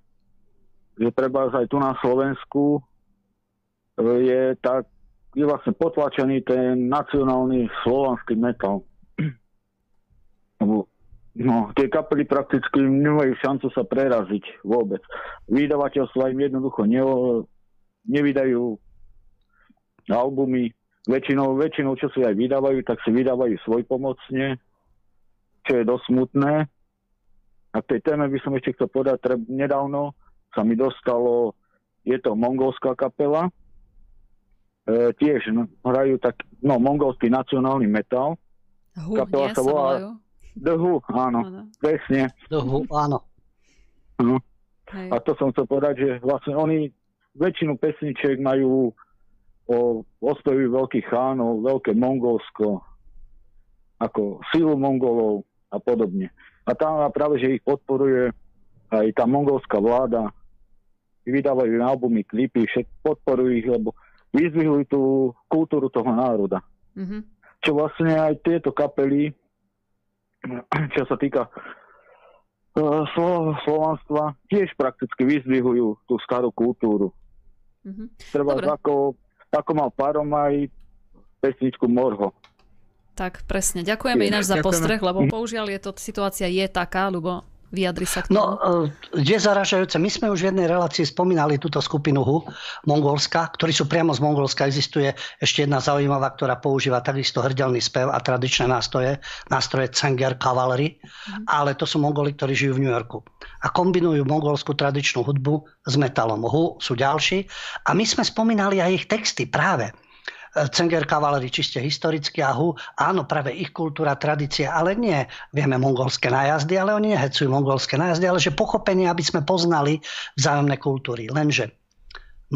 že treba aj tu na Slovensku e, je tak je vlastne potlačený ten nacionálny slovanský metal. No, tie kapely prakticky nemajú šancu sa preraziť vôbec. Vydavateľstva im jednoducho ne, nevydajú albumy. Väčšinou, väčšinou, čo si aj vydávajú, tak si vydávajú svojpomocne, čo je dosť smutné. A k tej téme by som ešte chcel treb, nedávno sa mi dostalo, je to mongolská kapela, e, tiež hrajú tak, no, mongolský nacionálny metal. Hu, kapela sa volá Who, áno, ano. presne. Who, áno. No. A to som chcel povedať, že vlastne oni väčšinu pesničiek majú o ospevi veľkých chánov, veľké Mongolsko, ako silu Mongolov a podobne. A tam práve, že ich podporuje aj tá mongolská vláda, vydávajú albumy, klipy, všetko podporujú ich, lebo vyzvihujú tú kultúru toho národa. Mm-hmm. Čo vlastne aj tieto kapely, čo sa týka uh, Slo- slovanstva, tiež prakticky vyzvihujú tú starú kultúru. Mm-hmm. Treba ako, ako mal Parom aj pesničku Morho. Tak presne. Ďakujeme ináč za postreh, lebo použiaľ je to, situácia je taká, lebo Vyjadri sa k tomu. No, je zaražajúce. My sme už v jednej relácii spomínali túto skupinu HU, Mongolska, ktorí sú priamo z Mongolska. Existuje ešte jedna zaujímavá, ktorá používa takisto hrdelný spev a tradičné nástroje, nástroje Cenger Cavalry, mm. ale to sú Mongoli, ktorí žijú v New Yorku. A kombinujú mongolskú tradičnú hudbu s metalom. HU sú ďalší. A my sme spomínali aj ich texty práve. Cenger Cavalry čiste historicky a Hu, áno, práve ich kultúra, tradícia, ale nie vieme mongolské nájazdy, ale oni nehecujú mongolské nájazdy, ale že pochopenie, aby sme poznali vzájomné kultúry. Lenže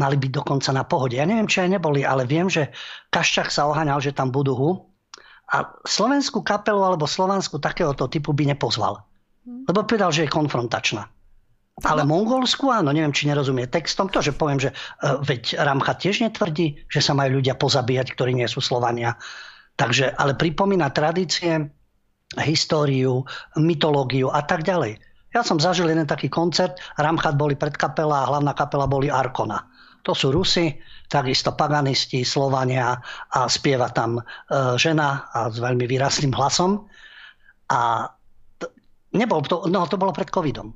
mali byť dokonca na pohode. Ja neviem, či aj neboli, ale viem, že Kaščak sa oháňal, že tam budú Hu a slovenskú kapelu alebo slovanskú takéhoto typu by nepozval. Lebo povedal, že je konfrontačná. Ale Mongolsku áno, neviem, či nerozumie textom. To, že poviem, že uh, veď Ramcha tiež netvrdí, že sa majú ľudia pozabíjať, ktorí nie sú Slovania. Takže, ale pripomína tradície, históriu, mytológiu a tak ďalej. Ja som zažil jeden taký koncert, Ramchat boli predkapela a hlavná kapela boli Arkona. To sú Rusi, takisto paganisti, Slovania a spieva tam e, žena a s veľmi výrazným hlasom. A nebol to, no to bolo pred covidom.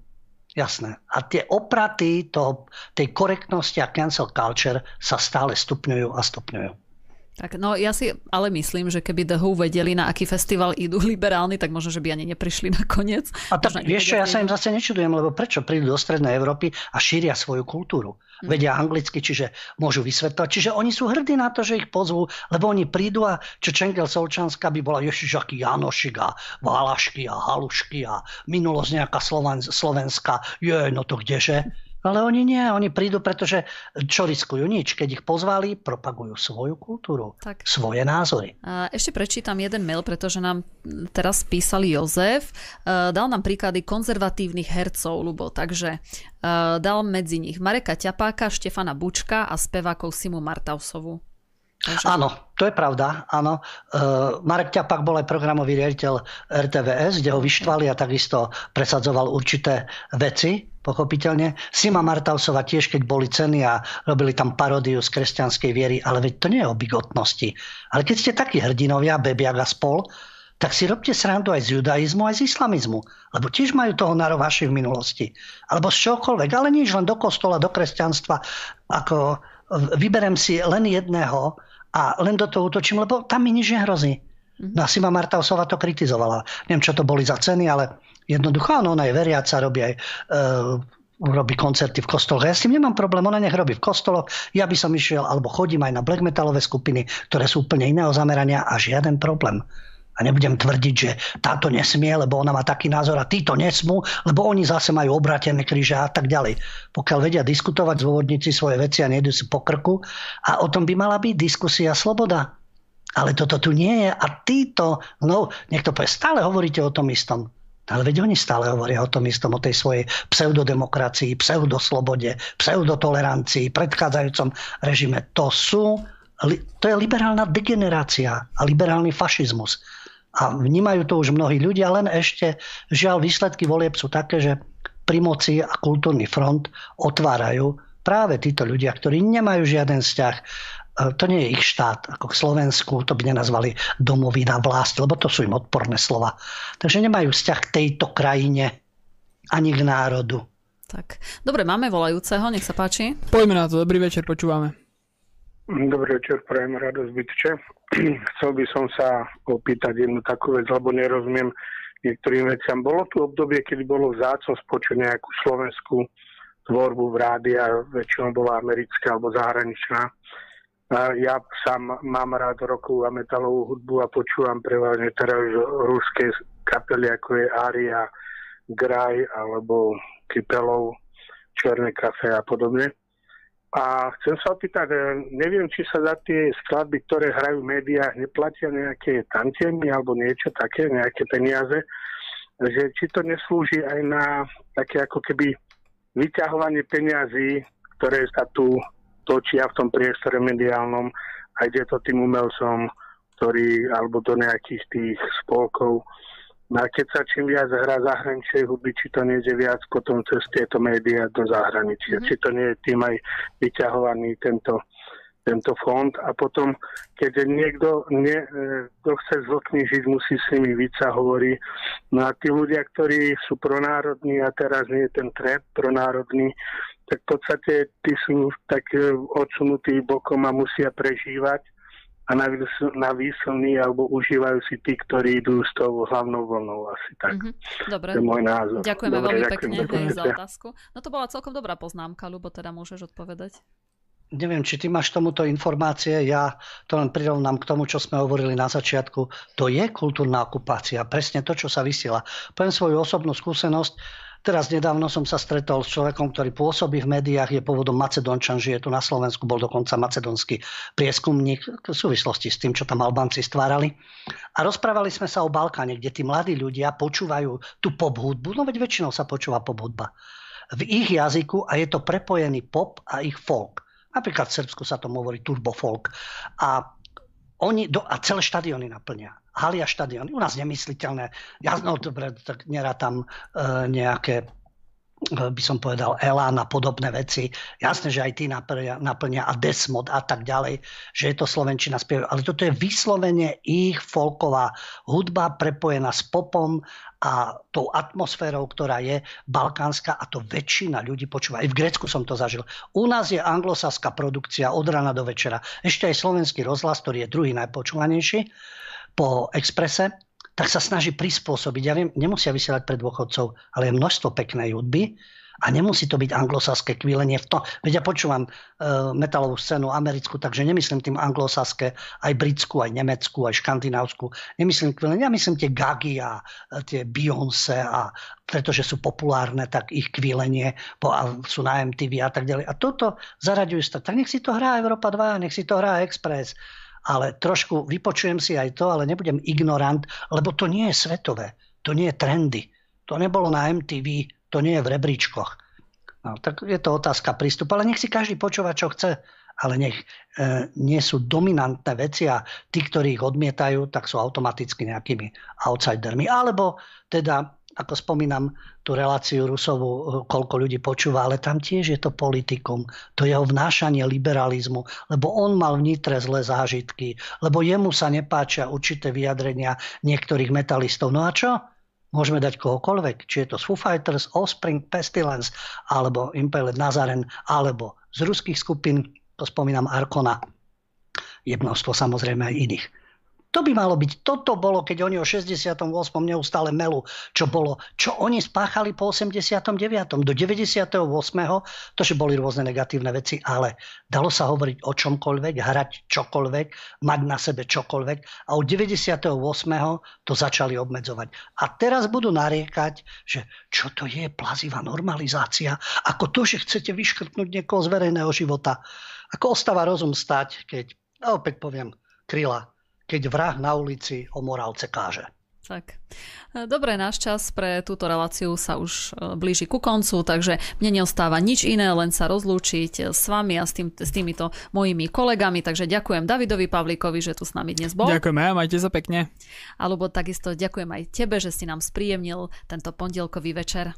Jasné. A tie opraty toho, tej korektnosti a cancel culture sa stále stupňujú a stupňujú. Tak no ja si ale myslím, že keby The Who vedeli, na aký festival idú liberálni, tak možno, že by ani neprišli na koniec. A tak vieš čo, ja sa im zase nečudujem, lebo prečo prídu do Strednej Európy a šíria svoju kultúru. Hmm. Vedia anglicky, čiže môžu vysvetľovať. Čiže oni sú hrdí na to, že ich pozvú, lebo oni prídu a čo Čengel Solčanská by bola Ježiš, aký Janošik a Valašky a Halušky a minulosť nejaká slovenská. Je, no to kdeže? Ale oni nie, oni prídu, pretože čo riskujú? Nič. Keď ich pozvali, propagujú svoju kultúru, tak. svoje názory. Ešte prečítam jeden mail, pretože nám teraz písali Jozef. E, dal nám príklady konzervatívnych hercov, Lubo, takže e, dal medzi nich Mareka Ťapáka, Štefana Bučka a spevákov Simu Martausovu. Áno, to je pravda, áno. Uh, Marek Ťapak bol aj programový riaditeľ RTVS, kde ho vyštvali a takisto presadzoval určité veci, pochopiteľne. Sima Martausova tiež, keď boli ceny a robili tam paródiu z kresťanskej viery, ale veď to nie je o bigotnosti. Ale keď ste takí hrdinovia, Bebiak a spol, tak si robte srandu aj z judaizmu, aj z islamizmu. Lebo tiež majú toho narovaši v minulosti. Alebo z čokoľvek, ale nič len do kostola, do kresťanstva. Ako vyberem si len jedného, a len do toho útočím, lebo tam mi nič nehrozí. No a Sima Martausova to kritizovala. Neviem, čo to boli za ceny, ale jednoducho, áno, ona je veriaca, robí aj uh, robí koncerty v kostoloch. Ja s tým nemám problém, ona nech robí v kostoloch. Ja by som išiel, alebo chodím aj na black metalové skupiny, ktoré sú úplne iného zamerania a žiaden problém. A nebudem tvrdiť, že táto nesmie, lebo ona má taký názor a títo nesmú, lebo oni zase majú obratené kríže a tak ďalej. Pokiaľ vedia diskutovať, zôvodníci svoje veci a nejdu si po krku. A o tom by mala byť diskusia sloboda. Ale toto tu nie je. A títo, no, niekto povie, stále hovoríte o tom istom. Ale veď oni stále hovoria o tom istom, o tej svojej pseudodemokracii, pseudoslobode, pseudotolerancii, predchádzajúcom režime. To sú to je liberálna degenerácia a liberálny fašizmus. A vnímajú to už mnohí ľudia, len ešte žiaľ výsledky volieb sú také, že pri moci a kultúrny front otvárajú práve títo ľudia, ktorí nemajú žiaden vzťah. E, to nie je ich štát, ako k Slovensku, to by nenazvali domovina vlast, lebo to sú im odporné slova. Takže nemajú vzťah k tejto krajine ani k národu. Tak, dobre, máme volajúceho, nech sa páči. Poďme na to, dobrý večer, počúvame. Dobrý večer, prajem radosť bytče. Chcel by som sa opýtať jednu takú vec, lebo nerozumiem niektorým veciam. Bolo tu obdobie, kedy bolo vzácno spočuť nejakú slovenskú tvorbu v rádia, väčšinou bola americká alebo zahraničná. Ja sám mám rád rokovú a metalovú hudbu a počúvam prevažne teraz ruské kapely, ako je Aria, Graj alebo Kypelov, Černé kafe a podobne. A chcem sa opýtať, e, neviem, či sa za tie skladby, ktoré hrajú v médiách, neplatia nejaké tantiemy alebo niečo také, nejaké peniaze, že či to neslúži aj na také ako keby vyťahovanie peniazí, ktoré sa tu točia v tom priestore mediálnom a ide to tým umelcom, ktorí, alebo do nejakých tých spolkov, No a keď sa čím viac hrá zahraničnej hudby, či to nejde viac potom cez tieto médiá do zahraničia, mm-hmm. či to nie je tým aj vyťahovaný tento, tento fond. A potom, keď niekto, nie, e, kto chce zloknižiť, musí s nimi víca hovorí. No a tí ľudia, ktorí sú pronárodní a teraz nie je ten trend pronárodný, tak v podstate tí sú tak e, odsunutí bokom a musia prežívať a na výslný alebo užívajú si tí, ktorí idú s tou hlavnou vlnou asi tak. Mm-hmm. Dobre. To je môj názor. Ďakujeme Dobre, veľmi ďakujem, pekne za otázku. No to bola celkom dobrá poznámka, Lubo, teda môžeš odpovedať. Neviem, či ty máš tomuto informácie, ja to len prirovnám k tomu, čo sme hovorili na začiatku. To je kultúrna okupácia, presne to, čo sa vysiela. Poviem svoju osobnú skúsenosť. Teraz nedávno som sa stretol s človekom, ktorý pôsobí v médiách, je pôvodom Macedončan, žije tu na Slovensku, bol dokonca macedonský prieskumník v súvislosti s tým, čo tam Albánci stvárali. A rozprávali sme sa o Balkáne, kde tí mladí ľudia počúvajú tú pop hudbu, no veď väčšinou sa počúva pop hudba v ich jazyku a je to prepojený pop a ich folk. Napríklad v Srbsku sa tomu hovorí turbo folk. A oni do, a celé štadióny naplnia. Halia štadióny. U nás nemysliteľné. Ja, no dobre, tak tam e, nejaké e, by som povedal, Elán a podobné veci. Jasné, že aj tí naplnia a Desmod a tak ďalej, že je to Slovenčina spievajú. Ale toto je vyslovene ich folková hudba prepojená s popom a tou atmosférou, ktorá je balkánska a to väčšina ľudí počúva. Aj v Grécku som to zažil. U nás je anglosaská produkcia od rana do večera. Ešte aj slovenský rozhlas, ktorý je druhý najpočúvanejší po Exprese, tak sa snaží prispôsobiť. Ja viem, nemusia vysielať pre dôchodcov, ale je množstvo peknej hudby, a nemusí to byť anglosaské kvílenie v tom. Veď ja počúvam e, metalovú scénu americkú, takže nemyslím tým anglosaské, aj britskú, aj nemeckú, aj škandinávskú. Nemyslím kvílenie, ja myslím tie Gagy a e, tie Beyoncé a pretože sú populárne, tak ich kvílenie po, a sú na MTV a tak ďalej. A toto zaraďujú. Tak nech si to hrá Európa 2, nech si to hrá Express ale trošku vypočujem si aj to, ale nebudem ignorant, lebo to nie je svetové, to nie je trendy. To nebolo na MTV, to nie je v rebríčkoch. No, tak je to otázka prístupu, ale nech si každý počúva, čo chce. ale nech e, nie sú dominantné veci a tí, ktorí ich odmietajú, tak sú automaticky nejakými outsidermi. Alebo teda ako spomínam tú reláciu Rusovu, eh, koľko ľudí počúva, ale tam tiež je to politikum, to jeho vnášanie liberalizmu, lebo on mal vnitre zlé zážitky, lebo jemu sa nepáčia určité vyjadrenia niektorých metalistov. No a čo? Môžeme dať kohokoľvek, či je to z Foo Fighters, Offspring, Pestilence, alebo Impaled Nazaren, alebo z ruských skupín, to spomínam Arkona, je množstvo samozrejme aj iných. To by malo byť. Toto bolo, keď oni o 68. neustále melu, čo bolo, čo oni spáchali po 89. Do 98. to, že boli rôzne negatívne veci, ale dalo sa hovoriť o čomkoľvek, hrať čokoľvek, mať na sebe čokoľvek a od 98. to začali obmedzovať. A teraz budú nariekať, že čo to je plazivá normalizácia, ako to, že chcete vyškrtnúť niekoho z verejného života. Ako ostáva rozum stať, keď, a opäť poviem, kryla keď vrah na ulici o morálce káže. Tak. Dobre, náš čas pre túto reláciu sa už e, blíži ku koncu, takže mne neostáva nič iné, len sa rozlúčiť s vami a s, tým, s týmito mojimi kolegami. Takže ďakujem Davidovi Pavlíkovi, že tu s nami dnes bol. Ďakujem a majte sa pekne. Alebo takisto ďakujem aj tebe, že si nám spríjemnil tento pondelkový večer.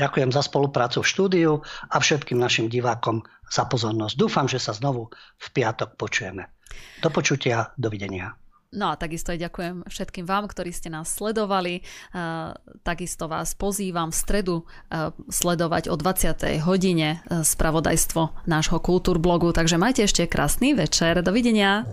Ďakujem za spoluprácu v štúdiu a všetkým našim divákom za pozornosť. Dúfam, že sa znovu v piatok počujeme. Do počutia, dovidenia. No a takisto aj ďakujem všetkým vám, ktorí ste nás sledovali. Takisto vás pozývam v stredu sledovať o 20. hodine spravodajstvo nášho kultúrblogu. Takže majte ešte krásny večer. Dovidenia.